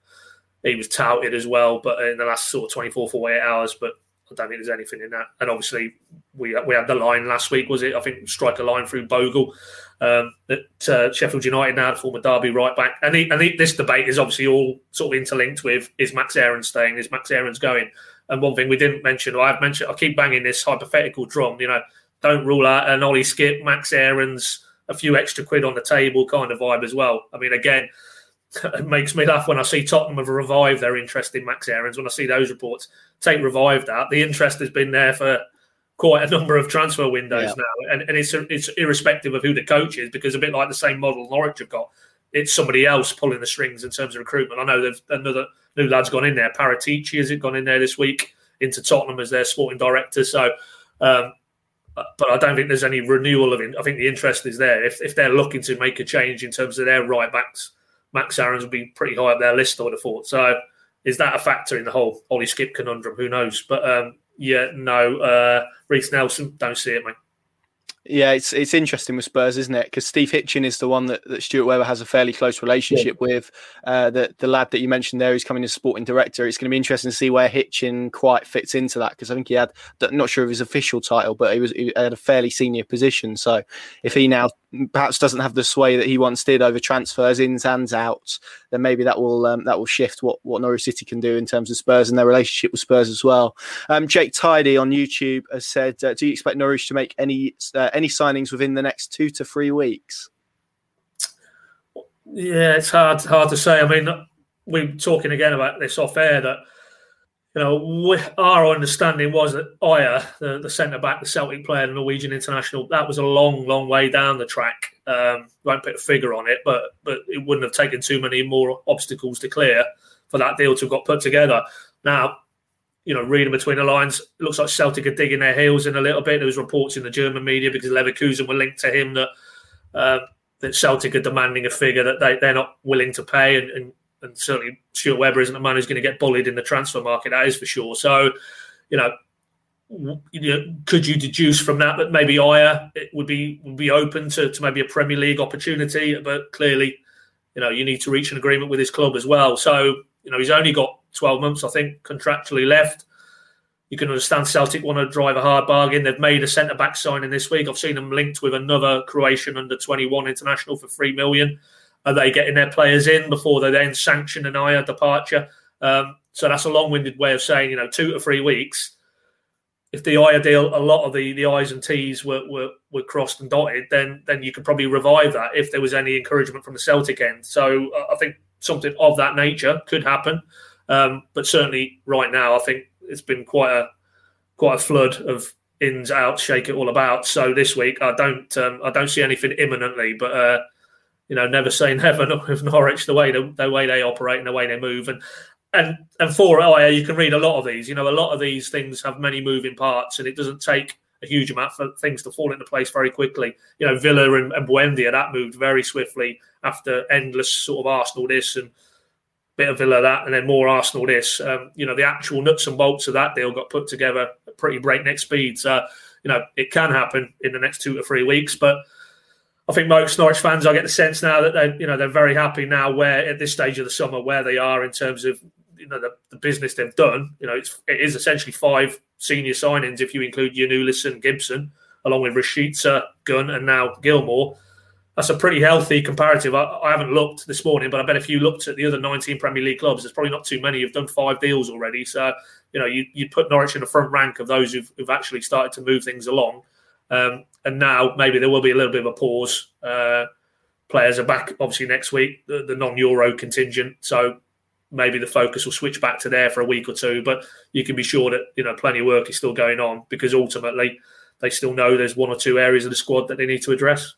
he was touted as well, but in the last sort of 24, 48 hours. But I don't think there's anything in that. And obviously, we we had the line last week, was it? I think strike a line through Bogle um, at uh, Sheffield United now, the former Derby right back. And, he, and he, this debate is obviously all sort of interlinked with is Max Aaron staying? Is Max Aarons going? And one thing we didn't mention, or I've mentioned, I keep banging this hypothetical drum. You know, don't rule out an Ollie Skipp, Max Aarons, a few extra quid on the table kind of vibe as well. I mean, again, it makes me laugh when I see Tottenham have revived their interest in Max Aarons. When I see those reports, take revived that. The interest has been there for quite a number of transfer windows yeah. now, and, and it's it's irrespective of who the coach is because a bit like the same model Norwich have got, it's somebody else pulling the strings in terms of recruitment. I know there's another new lad's gone in there. Paratici has it gone in there this week into Tottenham as their sporting director. So um, but I don't think there's any renewal of it. I think the interest is there. If, if they're looking to make a change in terms of their right backs, Max Aarons will be pretty high up their list, I would have thought. So is that a factor in the whole Ollie Skipp conundrum? Who knows? But um, yeah, no, uh, Reiss Nelson, don't see it, mate. Yeah, it's it's interesting with Spurs, isn't it? Because Steve Hitchen is the one that, that Stuart Webber has a fairly close relationship yeah. with. Uh, the the lad that you mentioned there, who's coming as sporting director. It's going to be interesting to see where Hitchen quite fits into that because I think he had not sure of his official title, but he was he had a fairly senior position. So if he now perhaps doesn't have the sway that he once did over transfers, ins and outs, then maybe that will um, that will shift what what Norwich City can do in terms of Spurs and their relationship with Spurs as well. Um, Jake Tidy on YouTube has said, uh, "Do you expect Norwich to make any uh, any signings within the next two to three weeks?" Yeah, it's hard hard to say. I mean, we're talking again about this off air that you know, our understanding was that Ajer, the, the centre back, the Celtic player, the Norwegian international, that was a long, long way down the track. Um, won't put a figure on it, but but it wouldn't have taken too many more obstacles to clear for that deal to have got put together. Now, you know, reading between the lines, it looks like Celtic are digging their heels in a little bit. There was reports in the German media because Leverkusen were linked to him that uh, that Celtic are demanding a figure that they, they're not willing to pay, and, and and certainly Stuart Webber isn't a man who's going to get bullied in the transfer market. That is for sure. So, you know, could you deduce from that that maybe Ajer would be would be open to, to maybe a Premier League opportunity? But clearly, you know, you need to reach an agreement with his club as well. So, you know, he's only got 12 months, I think, contractually left. You can understand Celtic want to drive a hard bargain. They've made a centre back signing this week. I've seen them linked with another Croatian under 21 international for three million. Are they getting their players in before they then sanction an Ajer departure? Um, so that's a long-winded way of saying, you know, two to three weeks. If the Ajer deal, a lot of the, the I's and T's were, were, were crossed and dotted, then then you could probably revive that if there was any encouragement from the Celtic end. So uh, I think something of that nature could happen. Um, but certainly right now, I think it's been quite a quite a flood of ins, outs, shake it all about. So this week, I don't um, I don't see anything imminently, but uh, you know, never say never with Norwich, the way the, the way they operate and the way they move. And and and for Ajer, you can read a lot of these. You know, a lot of these things have many moving parts, and it doesn't take a huge amount for things to fall into place very quickly. You know, Villa and, and Buendia that moved very swiftly after endless sort of Arsenal this and bit of Villa that, and then more Arsenal this. Um, you know, the actual nuts and bolts of that deal got put together at pretty breakneck speed. So, you know, it can happen in the next two to three weeks, but I think most Norwich fans, I get the sense now that they, you know, they're very happy now where at this stage of the summer where they are in terms of you know the, the business they've done. You know, it's it is essentially five senior signings if you include Giannoulis and Gibson, along with Rashica, Gunn, and now Gilmour. That's a pretty healthy comparative. I, I, haven't looked this morning, but I bet if you looked at the other 19 Premier League clubs, there's probably not too many who've done five deals already. So, you know, you, would put Norwich in the front rank of those who've, who've actually started to move things along. Um, and now maybe there will be a little bit of a pause. Uh, players are back obviously next week, the, the non-Euro contingent. So maybe the focus will switch back to there for a week or two. But you can be sure that you know plenty of work is still going on because ultimately they still know there's one or two areas of the squad that they need to address.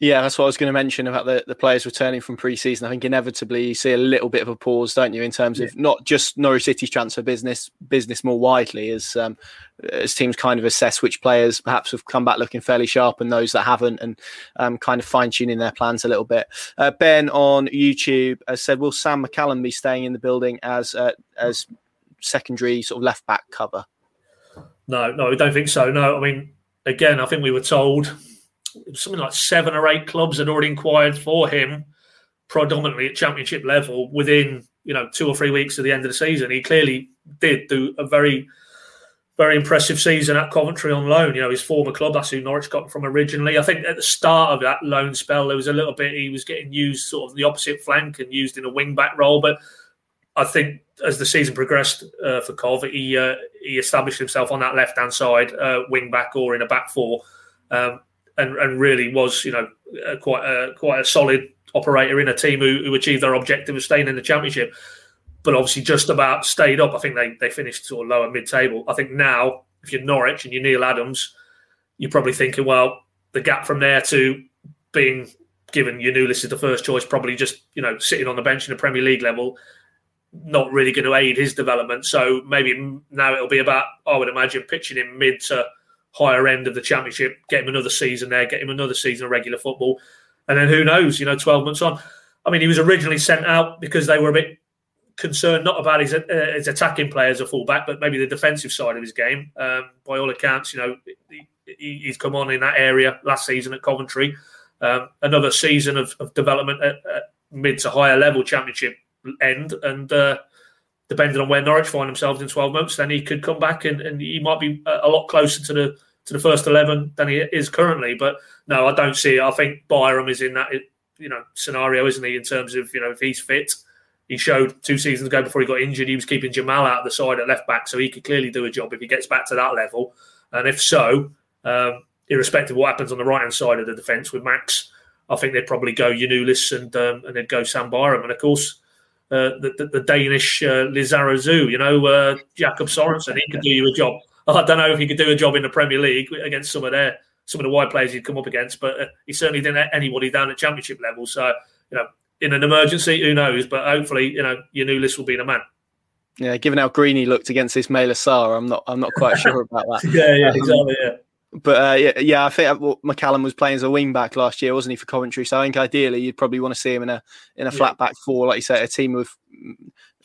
Yeah, that's what I was going to mention about the, the players returning from pre-season. I think inevitably you see a little bit of a pause, don't you, in terms of not just Norwich City's transfer business, business more widely as um, as teams kind of assess which players perhaps have come back looking fairly sharp and those that haven't, and um, kind of fine tuning their plans a little bit. Uh, ben on YouTube has said, "Will Sam McCallum be staying in the building as uh, as secondary sort of left back cover?" No, no, I don't think so. No, I mean, again, I think we were told something like seven or eight clubs had already inquired for him, predominantly at championship level, within you know two or three weeks of the end of the season. He clearly did do a very very impressive season at Coventry on loan. You know, his former club, that's who Norwich got from originally. I think at the start of that loan spell, there was a little bit, he was getting used sort of the opposite flank and used in a wing back role. But I think as the season progressed uh, for Cov, he, uh, he established himself on that left hand side, uh, wing back or in a back four. Um, and, and really was you know quite a quite a solid operator in a team who, who achieved their objective of staying in the championship. But obviously, just about stayed up. I think they they finished sort of lower mid table. I think now, if you're Norwich and you're Neil Adams, you're probably thinking, well, the gap from there to being given Giannoulis is the first choice, probably just you know sitting on the bench in the Premier League level, not really going to aid his development. So maybe now it'll be about I would imagine pitching him mid to higher end of the championship, get him another season there, get him another season of regular football, and then who knows? You know, twelve months on. I mean, he was originally sent out because they were a bit concerned not about his, uh, his attacking play as a fullback, but maybe the defensive side of his game. Um, by all accounts, you know, he, he's come on in that area last season at Coventry. Um, another season of, of development at, at, mid to higher level championship end, and uh, depending on where Norwich find themselves in 12 months, then he could come back and, and he might be a, lot closer to the to the first 11 than he is currently. But no, I don't see it. I think Byram is in that you know scenario, isn't he? In terms of you know if he's fit, he showed two seasons ago before he got injured, he was keeping Jamal out of the side at left back, so he could clearly do a job if he gets back to that level. And if so, um, irrespective of what happens on the right hand side of the defence with Max, I think they'd probably go Giannoulis and um, and they'd go Sam Byram. And of course, uh, the, the, the, Danish uh, Lizarazu, you know, uh, Jakob Sorensen, he could do you a job. I don't know if he could do a job in the Premier League against some of their some of the wide players he'd come up against, but uh, he certainly didn't let anybody down at Championship level. So, you know, in an emergency, who knows? But hopefully, you know, Giannoulis will be the man. Yeah, given how green he looked against Ismaila Sarr, I'm not I'm not quite sure about that. yeah, yeah, exactly. Yeah. But uh, yeah, yeah, I think uh, McCallum was playing as a wing back last year, wasn't he, for Coventry? So I think ideally you'd probably want to see him in a in a flat back four, like you said, a team with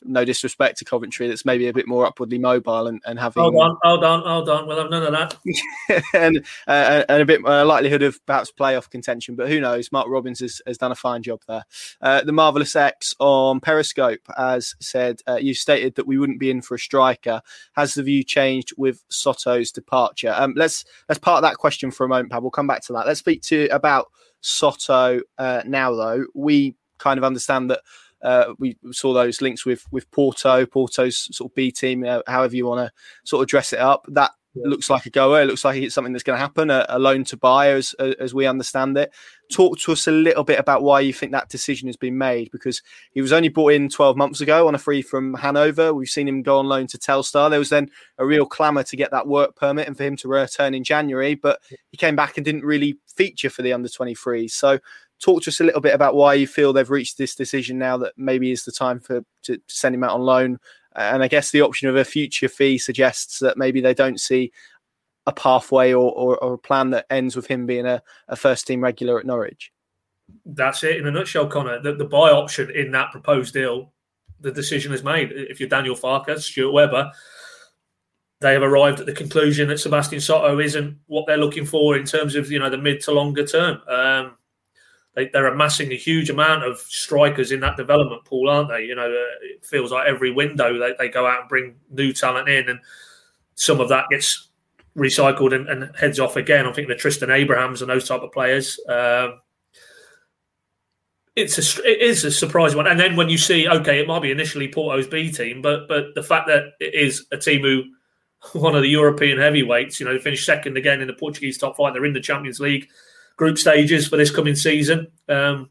no disrespect to Coventry, that's maybe a bit more upwardly mobile and, and having. Hold on, hold on, hold on. We'll have none of that. and uh, and a bit uh, likelihood of perhaps playoff contention, but who knows? Mark Robins has, has done a fine job there. Uh, the marvelous X on Periscope has said uh, you stated that we wouldn't be in for a striker. Has the view changed with Soto's departure? Um, let's let's part that question for a moment, Pad. We'll come back to that. Let's speak to about Soto uh, now, though. We kind of understand that uh, we saw those links with with Porto, Porto's sort of B team, uh, however you want to sort of dress it up. That yeah. looks like a goer. It looks like it's something that's going to happen. A, a loan to buy, as as we understand it. Talk to us a little bit about why you think that decision has been made, because he was only brought in 12 months ago on a free from Hanover. We've seen him go on loan to Telstar. There was then a real clamour to get that work permit and for him to return in January, but he came back and didn't really feature for the under 23s. So talk to us a little bit about why you feel they've reached this decision now that maybe is the time for to, send him out on loan. And I guess the option of a future fee suggests that maybe they don't see a pathway or, or, or a plan that ends with him being a, a, first team regular at Norwich. That's it in a nutshell, Connor. The, the buy option in that proposed deal, the decision is made. If you're Daniel Farke, Stuart Webber, they have arrived at the conclusion that Sebastian Soto isn't what they're looking for in terms of you know the mid to longer term. Um, they, are amassing a huge amount of strikers in that development pool, aren't they? You know, uh, it feels like every window they, they go out and bring new talent in, and some of that gets recycled and, and heads off again. I think the Tristan Abrahams and those type of players. Um, it's a it is a surprising one, and then when you see, okay, it might be initially Porto's B team, but but the fact that it is a team who one of the European heavyweights, you know, finished second again in the Portuguese top flight, they're in the Champions League group stages for this coming season. Um,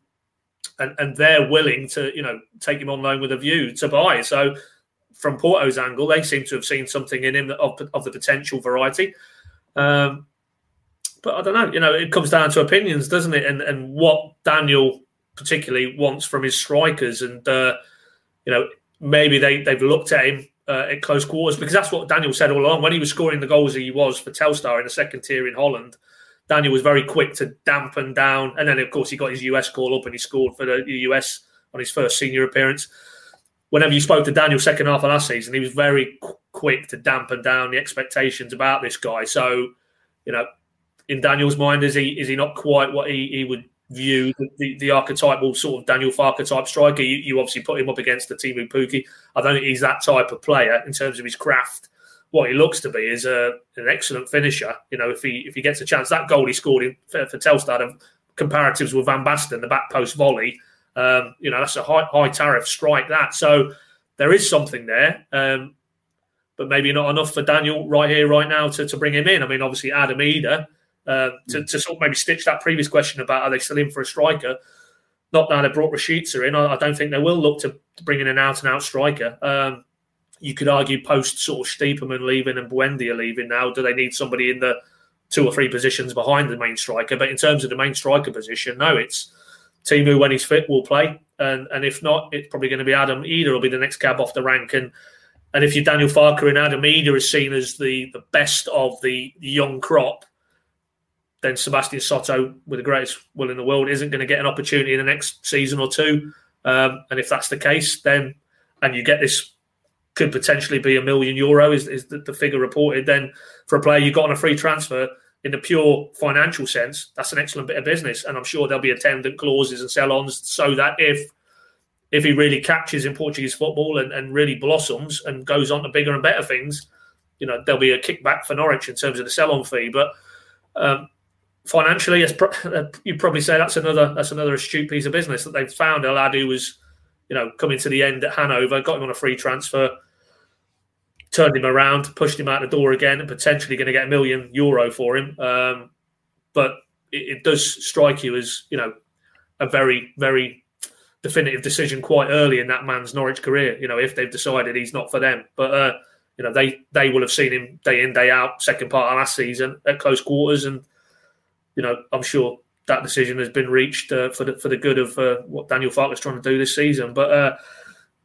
and, and they're willing to, you know, take him on loan with a view to buy. So from Porto's angle, they seem to have seen something in him of, of the potential variety. Um, but I don't know. You know, it comes down to opinions, doesn't it? And and what Daniel particularly wants from his strikers, and uh, you know, maybe they they've looked at him uh, at close quarters because that's what Daniel said all along when he was scoring the goals he was for Telstar in the second tier in Holland. Daniel was very quick to dampen down, and then of course he got his US call up and he scored for the US on his first senior appearance. Whenever you spoke to Daniel second half of last season, he was very qu- quick to dampen down the expectations about this guy. So, you know, in Daniel's mind, is he is he not quite what he, he would view the, the, the, archetypal sort of Daniel Farke type striker? You, you obviously put him up against the Teemu Pukki. I don't think he's that type of player in terms of his craft what he looks to be is a, an excellent finisher. You know, if he if he gets a chance, that goal he scored in, for, for Telstar of comparatives with Van Basten, the back post volley. Um, you know, that's a high high tariff strike. That so there is something there, um, but maybe not enough for Daniel right here, right now to, to bring him in. I mean, obviously Adam Idah uh, to, to sort of maybe stitch that previous question about are they still in for a striker. Not now they brought Rashica in. I, I, don't think they will look to, to bring in an out and out striker. Um, you could argue post sort of Stiepermann leaving and Buendia leaving now, do they need somebody in the two or three positions behind the main striker? But in terms of the main striker position, no, it's Teemu when he's fit will play, and and if not, it's probably going to be Adam Idah will be the next cab off the rank. And and if you're Daniel Farke and Adam Idah is seen as the the best of the young crop, then Sebastian Soto, with the greatest will in the world, isn't going to get an opportunity in the next season or two. Um, and if that's the case, then and you get this could potentially be a million euro, is, is the, the, figure reported. Then for a player you got on a free transfer, in the pure financial sense, that's an excellent bit of business. And I'm sure there'll be attendant clauses and sell ons so that if if he really catches in Portuguese football and, and really blossoms and goes on to bigger and better things, you know, there'll be a kickback for Norwich in terms of the sell on fee. But um, financially, you'd probably say that's another that's another astute piece of business that they've found a lad who was you know, coming to the end at Hanover, got him on a free transfer, turned him around, pushed him out the door again, and potentially going to get a million euro for him. Um, but it, it, does strike you as you know a very very definitive decision quite early in that man's Norwich career. You know, if they've decided he's not for them, but uh, you know they they will have seen him day in day out, second part of last season at close quarters, and you know I'm sure that decision has been reached uh, for the for the good of uh, what Daniel Farke is trying to do this season. But uh,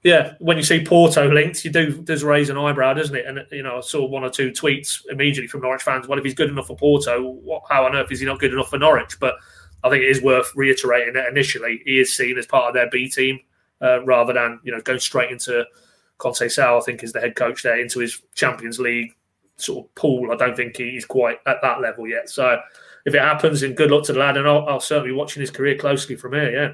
yeah, when you see Porto linked, you do does raise an eyebrow, doesn't it? And you know, I saw one or two tweets immediately from Norwich fans. Well, if he's good enough for Porto, what, how on earth is he not good enough for Norwich? But I think it is worth reiterating that initially he is seen as part of their B team uh, rather than you know going straight into Conceição. I think is the head coach there into his Champions League sort of pool. I don't think he's quite at that level yet. So if it happens, and good luck to the lad. And I'll, I'll certainly be watching his career closely from here. Yeah.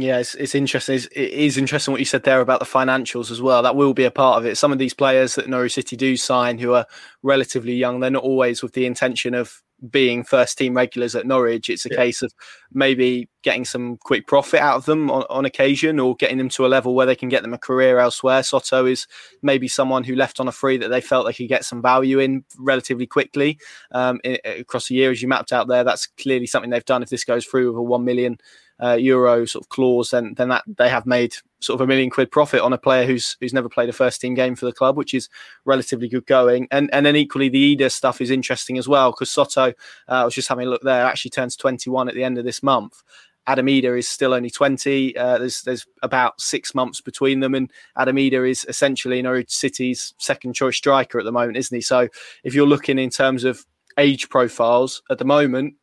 Yeah, it's, it's interesting. It's, it is interesting what you said there about the financials as well. That will be a part of it. Some of these players that Norwich City do sign who are relatively young, they're not always with the intention of being first team regulars at Norwich. It's a yeah. case of maybe getting some quick profit out of them on, on, occasion or getting them to a level where they can get them a career elsewhere. Soto is maybe someone who left on a free that they felt they could get some value in relatively quickly um, in, across the year. As you mapped out there, that's clearly something they've done. If this goes through with a 1 million uh, euro sort of clause, then then that they have made sort of a million quid profit on a player who's who's never played a first team game for the club, which is relatively good going. And and then equally the Idah stuff is interesting as well because Soto, uh, I was just having a look there, actually turns 21 at the end of this month. Adam Idah is still only 20. Uh, there's there's about six months between them, and Adam Idah is essentially Norwich City's second choice striker at the moment, isn't he? So if you're looking in terms of age profiles at the moment,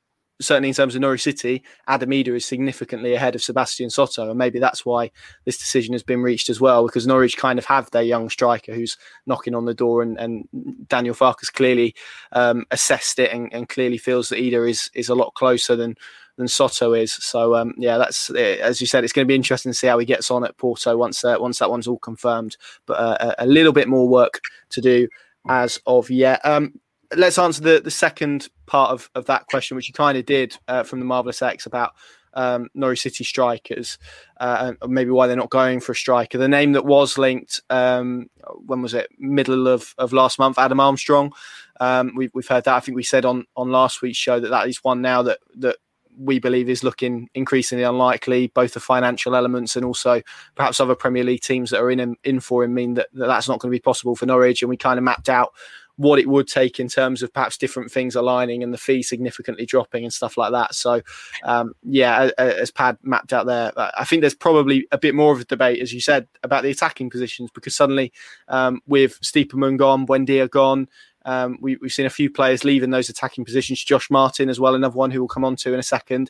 certainly in terms of Norwich City, Adam Idah is significantly ahead of Sebastian Soto, and maybe that's why this decision has been reached as well, because Norwich kind of have their young striker who's knocking on the door, and, and Daniel Farke's clearly um, assessed it and, and, clearly feels that Idah is is a lot closer than than Soto is. So um, yeah, that's as you said, it's going to be interesting to see how he gets on at Porto once uh, once that one's all confirmed. But uh, a, a little bit more work to do as of yet. Um, let's answer the, the second part of, of that question, which you kind of did uh, from the Marvelous X about um, Norwich City strikers, uh, and maybe why they're not going for a striker. The name that was linked, um, when was it? Middle of, of last month, Adam Armstrong. Um, we've, we've heard that. I think we said on, on last week's show that that is one now that, that we believe is looking increasingly unlikely. Both the financial elements and also perhaps other Premier League teams that are in in for him mean that, that that's not going to be possible for Norwich. And we kind of mapped out what it would take in terms of perhaps different things aligning and the fee significantly dropping and stuff like that. So, um, yeah, as Pad mapped out there, I think there's probably a bit more of a debate, as you said, about the attacking positions because suddenly um, with Stiepermann gone, Buendia gone, um, we, have seen a few players leaving those attacking positions. Josh Martin as well, another one who we'll come on to in a second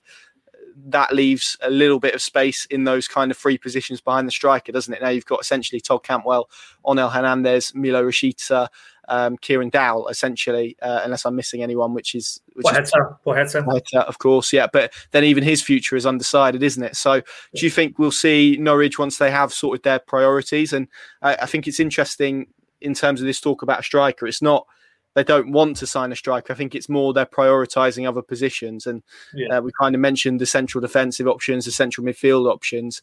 that leaves a little bit of space in those kind of free positions behind the striker, doesn't it? Now you've got essentially Todd Cantwell, Onel Hernandez, Milot Rashica, um, Kieran Dowell, essentially, uh, unless I'm missing anyone, which is which Poeta, is of course, yeah. But then even his future is undecided, isn't it? So, do you think we'll see Norwich once they have sorted their priorities? And I, I think it's interesting in terms of this talk about a striker. It's not they don't want to sign a striker. I think it's more they're prioritising other positions. And yeah. uh, we kind of mentioned the central defensive options, the central midfield options.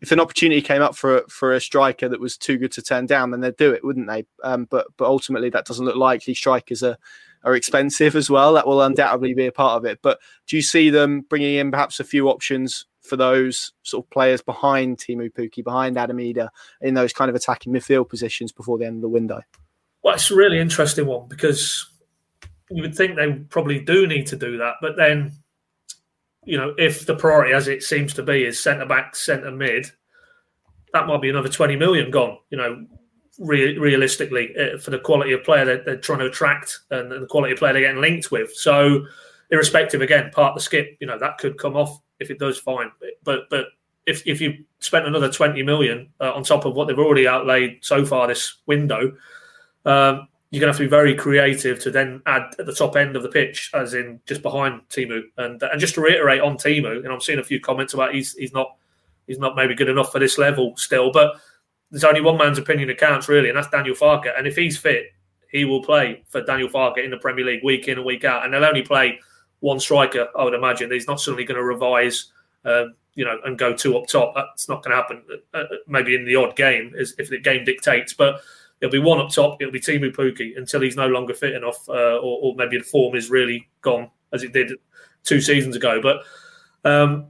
If an opportunity came up for for a striker that was too good to turn down, then they'd do it, wouldn't they? Um, but but ultimately, that doesn't look likely. Strikers are are expensive as well. That will undoubtedly be a part of it. But do you see them bringing in perhaps a few options for those sort of players behind Teemu Pukki, behind Adam Idah, in those kind of attacking midfield positions before the end of the window? Well, it's a really interesting one because you would think they probably do need to do that, but then, you know, if the priority, as it seems to be, is centre back, centre mid, that might be another twenty million gone. You know, re- realistically, uh, for the quality of player that they're trying to attract and the quality of player they're getting linked with. So, irrespective, again, part the Skipp, you know, that could come off if it does, fine. But but if if you spent another twenty million uh, on top of what they've already outlaid so far this window um, you're going to have to be very creative to then add at the top end of the pitch, as in just behind Teemu. And and just to reiterate on Teemu, and I'm seeing a few comments about he's he's not he's not maybe good enough for this level still, but there's only one man's opinion that counts really, and that's Daniel Farke. And if he's fit, he will play for Daniel Farke in the Premier League week in and week out. And they'll only play one striker, I would imagine. He's not suddenly going to revise, um, you know, and go two up top. That's not going to happen. Uh, uh, maybe in the odd game, if the game dictates, but It'll be one up top. It'll be Teemu Pukki until he's no longer fit enough, uh, or, or, maybe the form is really gone as it did two seasons ago. But um,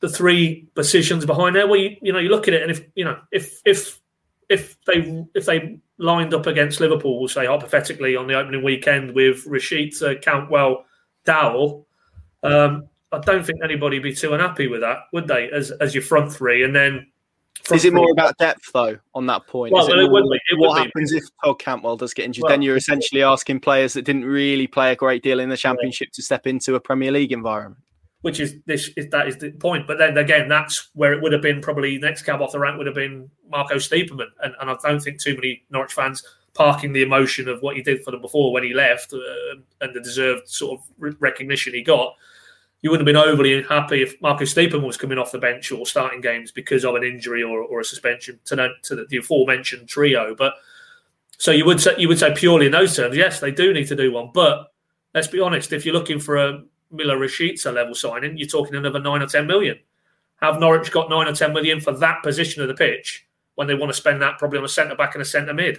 the three positions behind there, well, you, you know, you look at it, and if you know, if if if they if they lined up against Liverpool, we'll say hypothetically on the opening weekend with Rashica, Cantwell, Dowell, um, I don't think anybody would be too unhappy with that, would they? As as your front three, and then is it more about depth though on that point? Well, it, it would be. It what would happens be. if Todd Cantwell does get injured? Well, then you're essentially asking players that didn't really play a great deal in the Championship yeah. to step into a Premier League environment. Which is this is that is the point. But then again, that's where it would have been probably next cab off the rank would have been Marco Stiepermann, and, and I don't think too many Norwich fans parking the emotion of what he did for them before when he left uh, and the deserved sort of recognition he got you wouldn't have been overly happy if Marcus Stiepermann was coming off the bench or starting games because of an injury or, or a suspension to, the, to the, the aforementioned trio. But so you would say you would say purely in those terms, yes, they do need to do one. But let's be honest, if you're looking for a Milot Rashica level signing, you're talking another nine or ten million. Have Norwich got nine or ten million for that position of the pitch when they want to spend that probably on a centre back and a centre mid?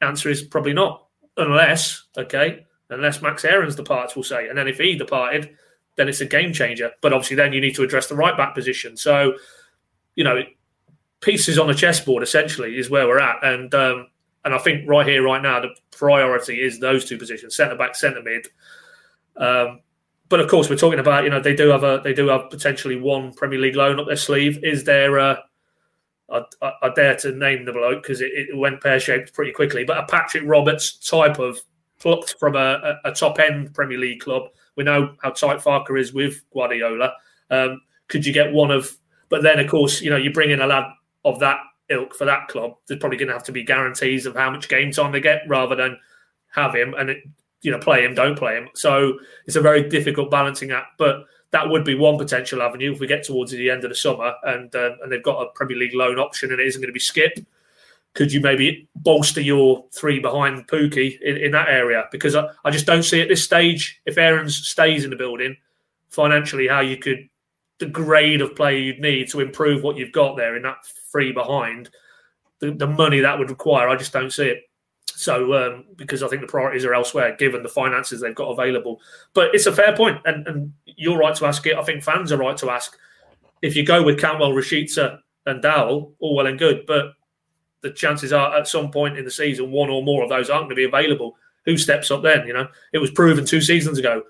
Answer is probably not, unless okay, unless Max Aarons departs, we'll say, and then if he departed then it's a game changer. But obviously, then you need to address the right back position. So, you know, pieces on a chessboard essentially is where we're at. And um, and I think right here, right now, the priority is those two positions: centre back, centre mid. Um, but of course, we're talking about you know they do have a they do have potentially one Premier League loan up their sleeve. Is there a I, I, I dare to name the bloke because it, it, went pear shaped pretty quickly, but a Patrick Roberts type of plucked from a, a, a top end Premier League club we know how tight Farke is with Guardiola. Um, could you get one of? But then, of course, you know, you bring in a lad of that ilk for that club. There's probably going to have to be guarantees of how much game time they get, rather than have him and it, you know play him, don't play him. So it's a very difficult balancing act. But that would be one potential avenue if we get towards the end of the summer and um, and they've got a Premier League loan option and it isn't going to be skipped could you maybe bolster your three behind Pukki in, in that area? Because I, I just don't see at this stage, if Aarons stays in the building, financially, how you could, the grade of player you'd need to improve what you've got there in that three behind, the, the money that would require, I just don't see it. So um, because I think the priorities are elsewhere, given the finances they've got available. But it's a fair point, and, and you're right to ask it. I think fans are right to ask. If you go with Cantwell, Rashica, and Dowell, all well and good, but the chances are at some point in the season, one or more of those aren't going to be available. Who steps up then? You know, it was proven two seasons ago.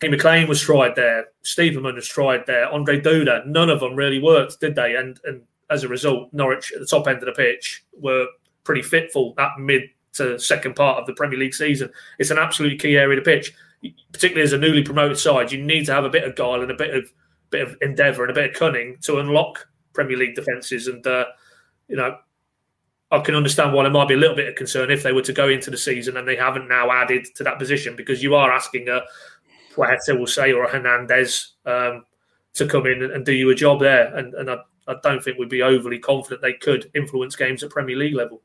Kenny McLean was tried there. Stiepermann was tried there. Ondrej Duda. None of them really worked, did they? And and as a result, Norwich at the top end of the pitch were pretty fitful that mid to second part of the Premier League season. It's an absolutely key area to pitch, particularly as a newly promoted side. You need to have a bit of guile and a bit of bit of endeavour and a bit of cunning to unlock Premier League defences. And uh, you know, I can understand why there might be a little bit of concern if they were to go into the season and they haven't now added to that position because you are asking a Puerta, will say, or a Hernandez um, to come in and do you a job there. And, and I, I don't think we'd be overly confident they could influence games at Premier League level.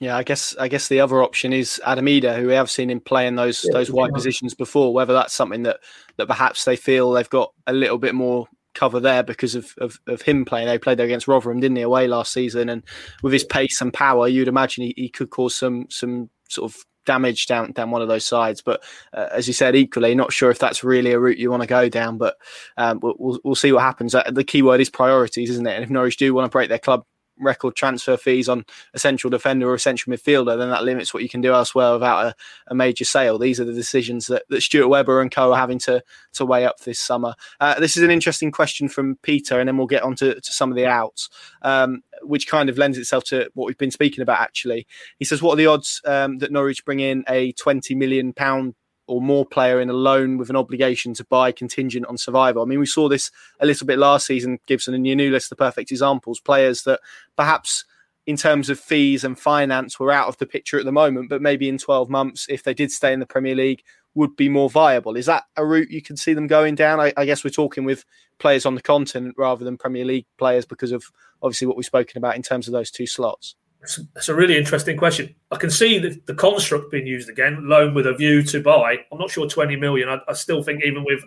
Yeah, I guess I guess the other option is Adam Idah, who we have seen him play in those yeah, those wide yeah. positions before. Whether that's something that that perhaps they feel they've got a little bit more cover there because of, of, of him playing. They played there against Rotherham, didn't he, away last season? And with his pace and power, you'd imagine he, he could cause some some sort of damage down down one of those sides. But uh, as you said, equally, not sure if that's really a route you want to go down. But um, we'll, we'll see what happens. Uh, the key word is priorities, isn't it? And if Norwich do want to break their club record transfer fees on a central defender or a central midfielder, then that limits what you can do elsewhere without a, a major sale. These are the decisions that, that Stuart Webber and co are having to to weigh up this summer. Uh, this is an interesting question from Peter, and then we'll get on to, to some of the outs, um, which kind of lends itself to what we've been speaking about. Actually, he says, "What are the odds um, that Norwich bring in a twenty million pound or more player in a loan with an obligation to buy contingent on survival. I mean, we saw this a little bit last season. Gibson and Giannoulis, the perfect examples. Players that perhaps in terms of fees and finance were out of the picture at the moment, but maybe in 12 months, if they did stay in the Premier League, would be more viable. Is that a route you can see them going down? I, I guess we're talking with players on the continent rather than Premier League players because of obviously what we've spoken about in terms of those two slots. It's a really interesting question. I can see the, the construct being used again, loan with a view to buy. I'm not sure 20 million. I, I still think even with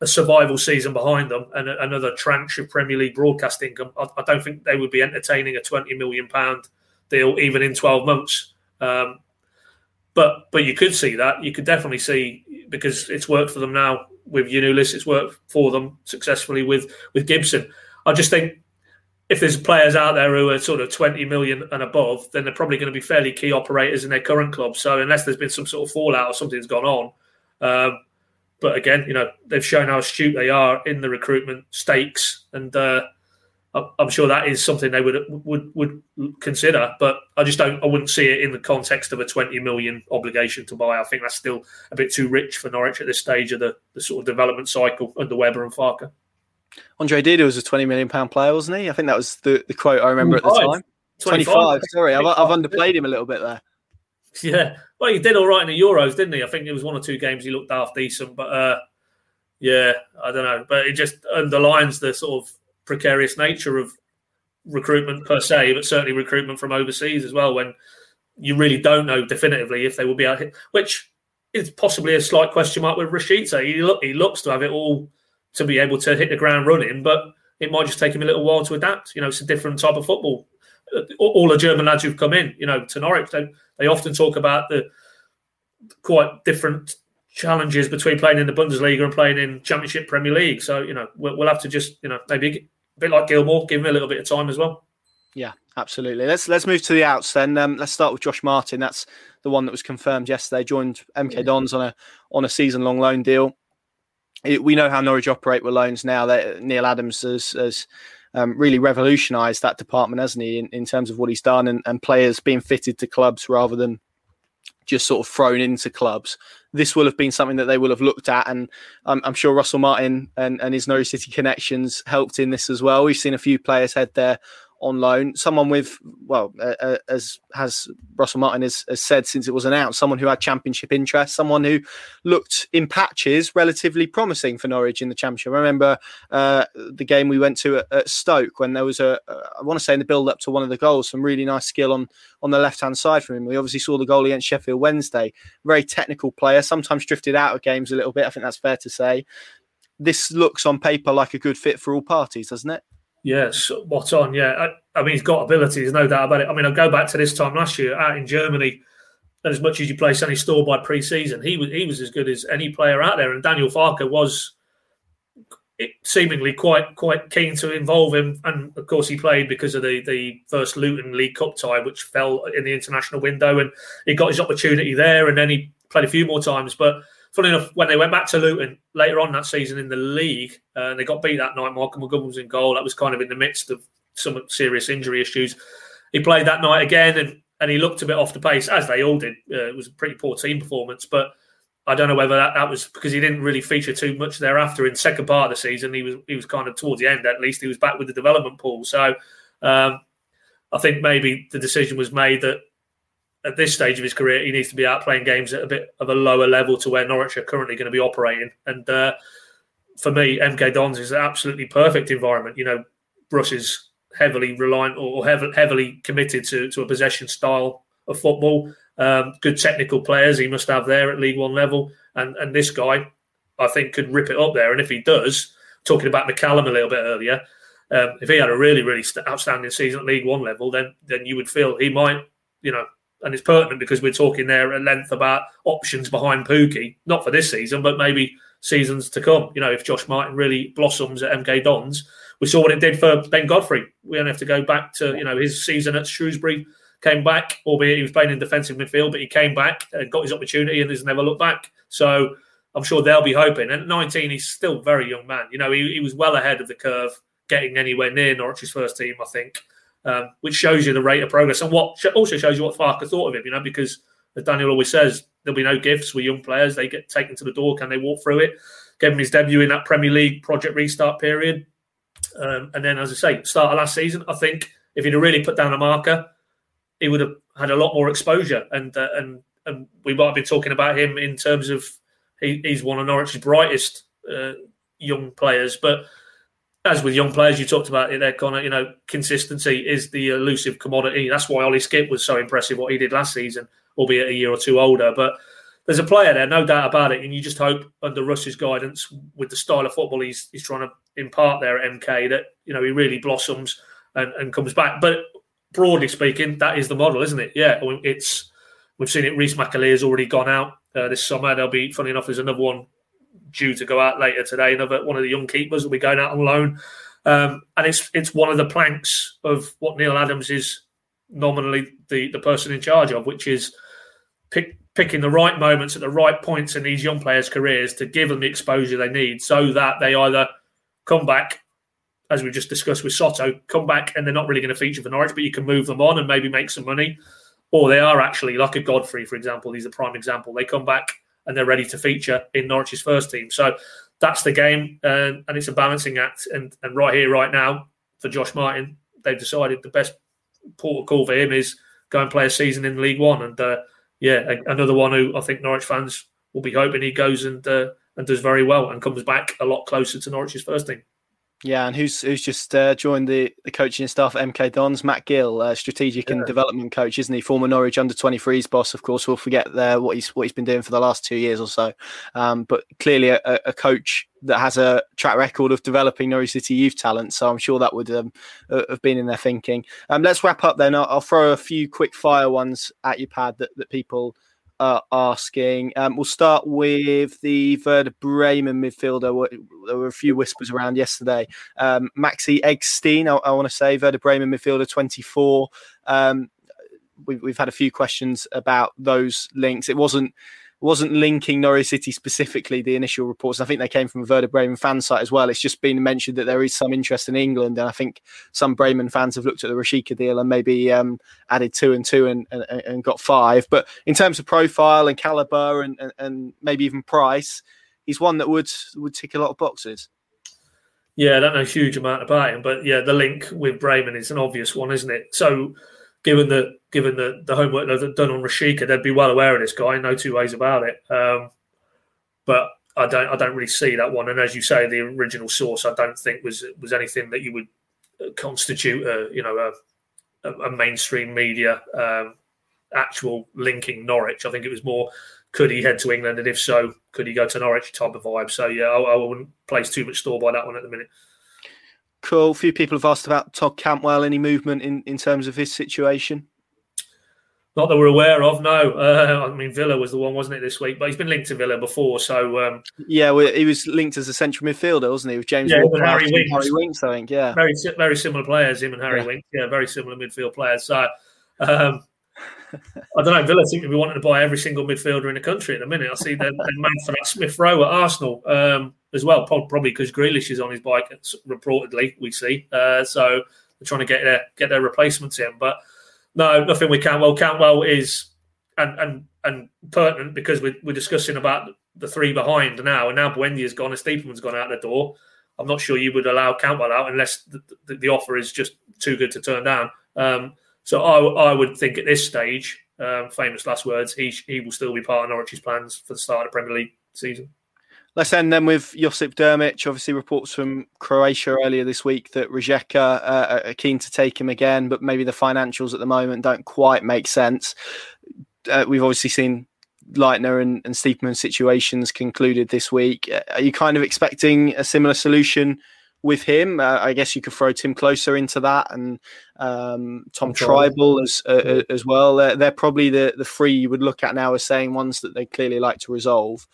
a survival season behind them and a, another tranche of Premier League broadcast income, I, I, don't think they would be entertaining a 20 million pound deal even in 12 months. Um, but but you could see that. You could definitely see because it's worked for them now with Giannoulis. It's worked for them successfully with with Gibson. I just think if there's players out there who are sort of 20 million and above, then they're probably going to be fairly key operators in their current club. So unless there's been some sort of fallout or something's gone on, um, but again, you know, they've shown how astute they are in the recruitment stakes, and uh, I'm sure that is something they would would would consider. But I just don't, I wouldn't see it in the context of a 20 million obligation to buy. I think that's still a bit too rich for Norwich at this stage of the, the sort of development cycle under Webber and Farke. Ondrej Duda was a twenty million pound player, wasn't he? I think that was the, the quote I remember 25. at the time. 25. 25 sorry, I've, I've underplayed him a little bit there. Yeah, well, he did all right in the Euros, didn't he? I think it was one or two games he looked half decent, but uh, yeah, I don't know. But it just underlines the sort of precarious nature of recruitment per se, but certainly recruitment from overseas as well. When you really don't know definitively if they will be out, which is possibly a slight question mark with Rashica. He look he looks to have it all to be able to hit the ground running, but it might just take him a little while to adapt. You know, it's a different type of football. Uh, all the German lads who've come in, you know, to Norwich, they, they often talk about the quite different challenges between playing in the Bundesliga and playing in Championship Premier League. So, you know, we'll, we'll have to just, you know, maybe a bit like Gilmour, give him a little bit of time as well. Yeah, absolutely. Let's let's move to the outs then. Um, let's start with Josh Martin. That's the one that was confirmed yesterday. Joined MK Dons on a on a season long loan deal it, we know how Norwich operate with loans now. That Neil Adams has, has um, really revolutionised that department, hasn't he, in, in terms of what he's done and, and players being fitted to clubs rather than just sort of thrown into clubs. This will have been something that they will have looked at, and I'm, I'm sure Russell Martin and, and his Norwich City connections helped in this as well. We've seen a few players head there on loan. Someone with, well, uh, as has Russell Martin has, has, said since it was announced, someone who had championship interest, someone who looked in patches relatively promising for Norwich in the championship. I remember uh, the game we went to at, at Stoke when there was a, I want to say in the build up to one of the goals, some really nice skill on on the left hand side from him. We obviously saw the goal against Sheffield Wednesday. Very technical player, sometimes drifted out of games a little bit. I think that's fair to say. This looks on paper like a good fit for all parties, doesn't it? Yes, what on? Yeah, I, I, mean he's got ability. There's no doubt about it. I mean, I'll go back to this time last year out in Germany. and as much as you place any store by pre-season, he was he was as good as any player out there. And Daniel Farke was seemingly quite quite keen to involve him. And of course, he played because of the the first Luton League Cup tie, which fell in the international window, and he got his opportunity there. And then he played a few more times, but. Funny enough, when they went back to Luton later on that season in the league, uh, they got beat that night. Malcolm McGovern was in goal. That was kind of in the midst of some serious injury issues. He played that night again, and and he looked a bit off the pace, as they all did. Uh, it was a pretty poor team performance, but I don't know whether that, that was because he didn't really feature too much thereafter. In second part of the season, he was he was kind of towards the end at least. He was back with the development pool, so um, I think maybe the decision was made that at this stage of his career, he needs to be out playing games at a bit of a lower level to where Norwich are currently going to be operating. And uh, for me, MK Dons is an absolutely perfect environment. You know, Bruce is heavily reliant or heavily committed to, to a possession style of football. Um, good technical players he must have there at League One level, and and this guy, I think, could rip it up there. And if he does, talking about McCallum a little bit earlier, um, if he had a really really outstanding season at League One level, then then you would feel he might, you know, and it's pertinent because we're talking there at length about options behind Pukki, not for this season, but maybe seasons to come. You know, if Josh Martin really blossoms at MK Dons, we saw what it did for Ben Godfrey. We only have to go back to you know his season at Shrewsbury. Came back, albeit he was playing in defensive midfield, but he came back and got his opportunity and has never looked back. So I'm sure they'll be hoping. And at 19, he's still very young man. You know, he, he was well ahead of the curve, getting anywhere near Norwich's first team, I think, um, which shows you the rate of progress and what also shows you what Farke thought of him. You know, because as Daniel always says, there'll be no gifts with young players. They get taken to the door. Can they walk through it? Gave him his debut in that Premier League project restart period. Um, and then, as I say, start of last season, I think if he'd have really put down a marker, he would have had a lot more exposure. And uh, and and we might have been talking about him in terms of he, he's one of Norwich's brightest uh, young players. But as with young players, you talked about it there, Connor. You know, consistency is the elusive commodity. That's why Ollie Skipp was so impressive what he did last season, albeit a year or two older. But there's a player there, no doubt about it. And you just hope under Russ's guidance, with the style of football he's he's trying to impart there at MK, that you know he really blossoms and, and comes back. But broadly speaking, that is the model, isn't it? Yeah, it's we've seen it. Reece has already gone out uh, this summer. There'll be funny enough. There's another one due to go out later today. Another one of the young keepers will be going out on loan, um, and it's it's one of the planks of what Neil Adams is nominally the the person in charge of, which is pick picking the right moments at the right points in these young players' careers to give them the exposure they need so that they either come back, as we just discussed with Soto, come back and they're not really going to feature for Norwich, but you can move them on and maybe make some money. Or they are actually, like a Godfrey, for example, he's a prime example. They come back and they're ready to feature in Norwich's first team. So that's the game, uh, and it's a balancing act. And, and right here, right now, for Josh Martin, they've decided the best port of call for him is go and play a season in League One. And uh, yeah, another one who I think Norwich fans will be hoping he goes and uh, and does very well and comes back a lot closer to Norwich's first team. Yeah, and who's who's just uh, joined the, the coaching staff at MK Dons? Matt Gill, uh, strategic yeah. and development coach, isn't he? Former Norwich under 23s boss, of course. We'll forget there what he's what he's been doing for the last two years or so. Um, but clearly a, a, coach that has a track record of developing Norwich City youth talent. So I'm sure that would um, have been in their thinking. Um, let's wrap up then. I'll, I'll, throw a few quick fire ones at your pad that, that people uh, asking. Um, we'll start with the Werder Bremen midfielder. There were a few whispers around yesterday. Um, Maxi Eggestein, I, I want to say, Werder Bremen midfielder, 24. Um, we, we've had a few questions about those links. It wasn't wasn't linking Norwich City specifically, the initial reports. I think they came from a Werder Bremen fan site as well. It's just been mentioned that there is some interest in England. And I think some Bremen fans have looked at the Rashica deal and maybe um, added two and two and, and, and, got five. But in terms of profile and caliber and, and, and maybe even price, he's one that would would tick a lot of boxes. Yeah, I don't know a huge amount about him, but yeah, the link with Bremen is an obvious one, isn't it? So given the given the, the homework they've done on Rashica, they'd be well aware of this guy. No two ways about it. Um, but I don't I don't really see that one. And as you say, the original source I don't think was was anything that you would uh, constitute a you know a, a mainstream media um, actual linking Norwich. I think it was more could he head to England, and if so, could he go to Norwich type of vibe. So yeah, I, I wouldn't place too much store by that one at the minute. Cool. A few people have asked about Todd Cantwell. Any movement in, in terms of his situation? Not that we're aware of, no. Uh, I mean, Villa was the one, wasn't it, this week? But he's been linked to Villa before, so um, yeah, well, he was linked as a central midfielder, wasn't he, with James Yeah, Walker Harry Winks. Harry Winks, I think. Yeah, very very similar players, him and Harry Yeah. Wink. Yeah, very similar midfield players. So um, I don't know. Villa seem to be wanting to buy every single midfielder in the country at the minute. I see they're, they're mad for that Smith Rowe at Arsenal um, as well, probably because Grealish is on his bike. Reportedly, we see. Uh, so they're trying to get their get their replacements in, but no, nothing with Cantwell. Cantwell is and and and pertinent because we're, we're discussing about the three behind now, and now Buendia's gone and Stiepermann's gone out the door. I'm not sure you would allow Cantwell out unless the, the, the offer is just too good to turn down. Um, so I, I would think at this stage, um, famous last words, he he will still be part of Norwich's plans for the start of the Premier League season. Let's end then with Josip Drmic. Obviously, reports from Croatia earlier this week that Rijeka uh, are keen to take him again, but maybe the financials at the moment don't quite make sense. Uh, we've obviously seen Leitner and, and Stiepermann situations concluded this week. Uh, Are you kind of expecting a similar solution with him? Uh, I guess you could throw Timm Klose into that and um, Tom Trybull. Trybull as uh, as well. They're, they're probably the the three you would look at now as saying ones that they clearly like to resolve.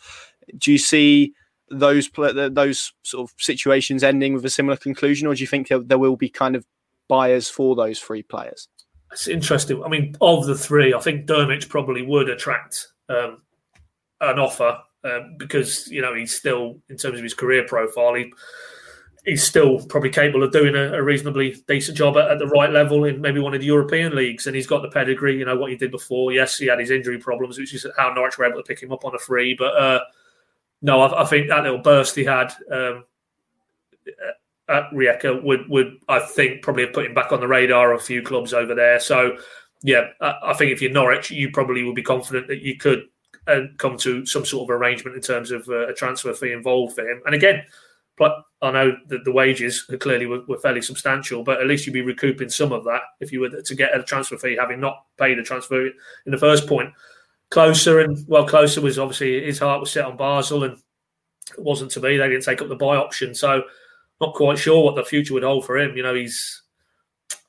Do you see those those sort of situations ending with a similar conclusion, or do you think there, there will be kind of buyers for those three players? It's interesting. I mean, of the three, I think Drmic probably would attract um, an offer um, because you know he's still, in terms of his career profile, he he's still probably capable of doing a, a reasonably decent job at, at the right level in maybe one of the European leagues, and he's got the pedigree. You know what he did before. Yes, he had his injury problems, which is how Norwich were able to pick him up on a free. But uh, no, I, I think that little burst he had. Um, at Rijeka would would I think probably have put him back on the radar of a few clubs over there. So yeah, I, I think if you're Norwich, you probably would be confident that you could uh, come to some sort of arrangement in terms of uh, a transfer fee involved for him. And again, I know that the wages clearly were, were fairly substantial, but at least you'd be recouping some of that if you were to get a transfer fee, having not paid a transfer in the first point. Klose and well, Klose was obviously his heart was set on Basel, and it wasn't to be. They didn't take up the buy option, so not quite sure what the future would hold for him. You know, he's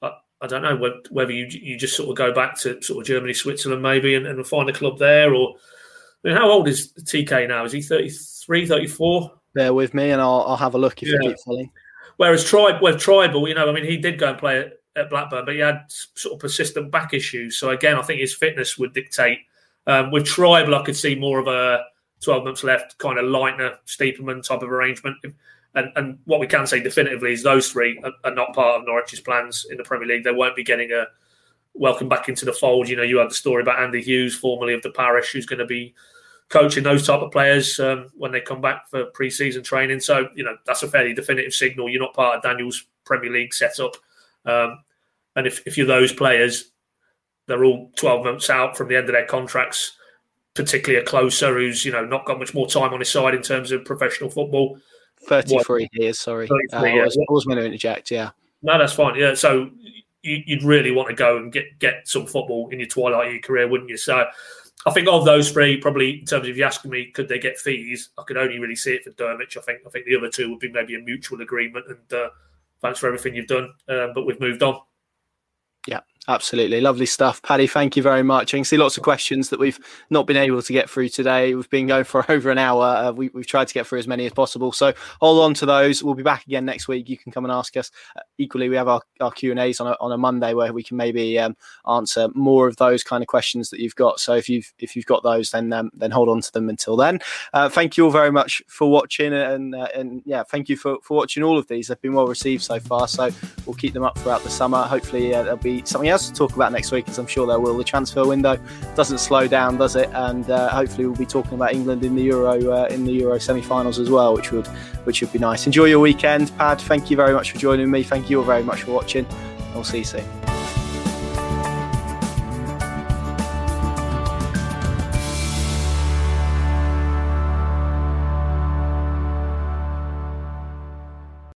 I, I don't know whether you you just sort of go back to sort of Germany, Switzerland, maybe, and, and find a club there. Or I mean, how old is TK now? Is he 33, 34? Bear with me, and I'll, I'll have a look if you Yeah. keep filling. Whereas Tribe, well, Trybull, you know, I mean, he did go and play at, at Blackburn, but he had sort of persistent back issues. So again, I think his fitness would dictate. Um, with Trybull, I could see more of a 12 months left kind of Leitner, Stiepermann type of arrangement. And, and what we can say definitively is those three are, are not part of Norwich's plans in the Premier League. They won't be getting a welcome back into the fold. You know, you had the story about Andy Hughes, formerly of the parish, who's going to be coaching those type of players um, when they come back for pre-season training. So you know that's a fairly definitive signal. You're not part of Daniel's Premier League setup, um, and if, if you're those players, they're all 12 months out from the end of their contracts. Particularly a Klose who's you know not got much more time on his side in terms of professional football. 33 years, sorry. 33, Uh, I, was, I was going to interject, yeah. No, that's fine. Yeah, so you, you'd really want to go and get get some football in your twilight of your career, wouldn't you? So I think of those three, probably in terms of you asking me, could they get fees? I could only really see it for Drmic. I think I think the other two would be maybe a mutual agreement. And uh, thanks for everything you've done, um, but we've moved on. Absolutely. Lovely stuff. Paddy, thank you very much. I can see lots of questions that we've not been able to get through today. We've been going for over an hour. Uh, we, we've tried to get through as many as possible. So hold on to those. We'll be back again next week. You can come and ask us. Uh, equally, we have our, our Q&As on a, on a Monday where we can maybe um, answer more of those kind of questions that you've got. So if you've if you've got those, then um, then hold on to them until then. Uh, thank you all very much for watching. And, uh, and yeah, thank you for, for watching all of these. They've been well received so far. So we'll keep them up throughout the summer. Hopefully, uh, there'll be something else to talk about next week, as I'm sure there will. The transfer window doesn't slow down, does it? And uh, hopefully, we'll be talking about England in the Euro uh, in the Euro semi-finals as well, which would which would be nice. Enjoy your weekend, Pad. Thank you very much for joining me. Thank you all very much for watching. We'll see you soon.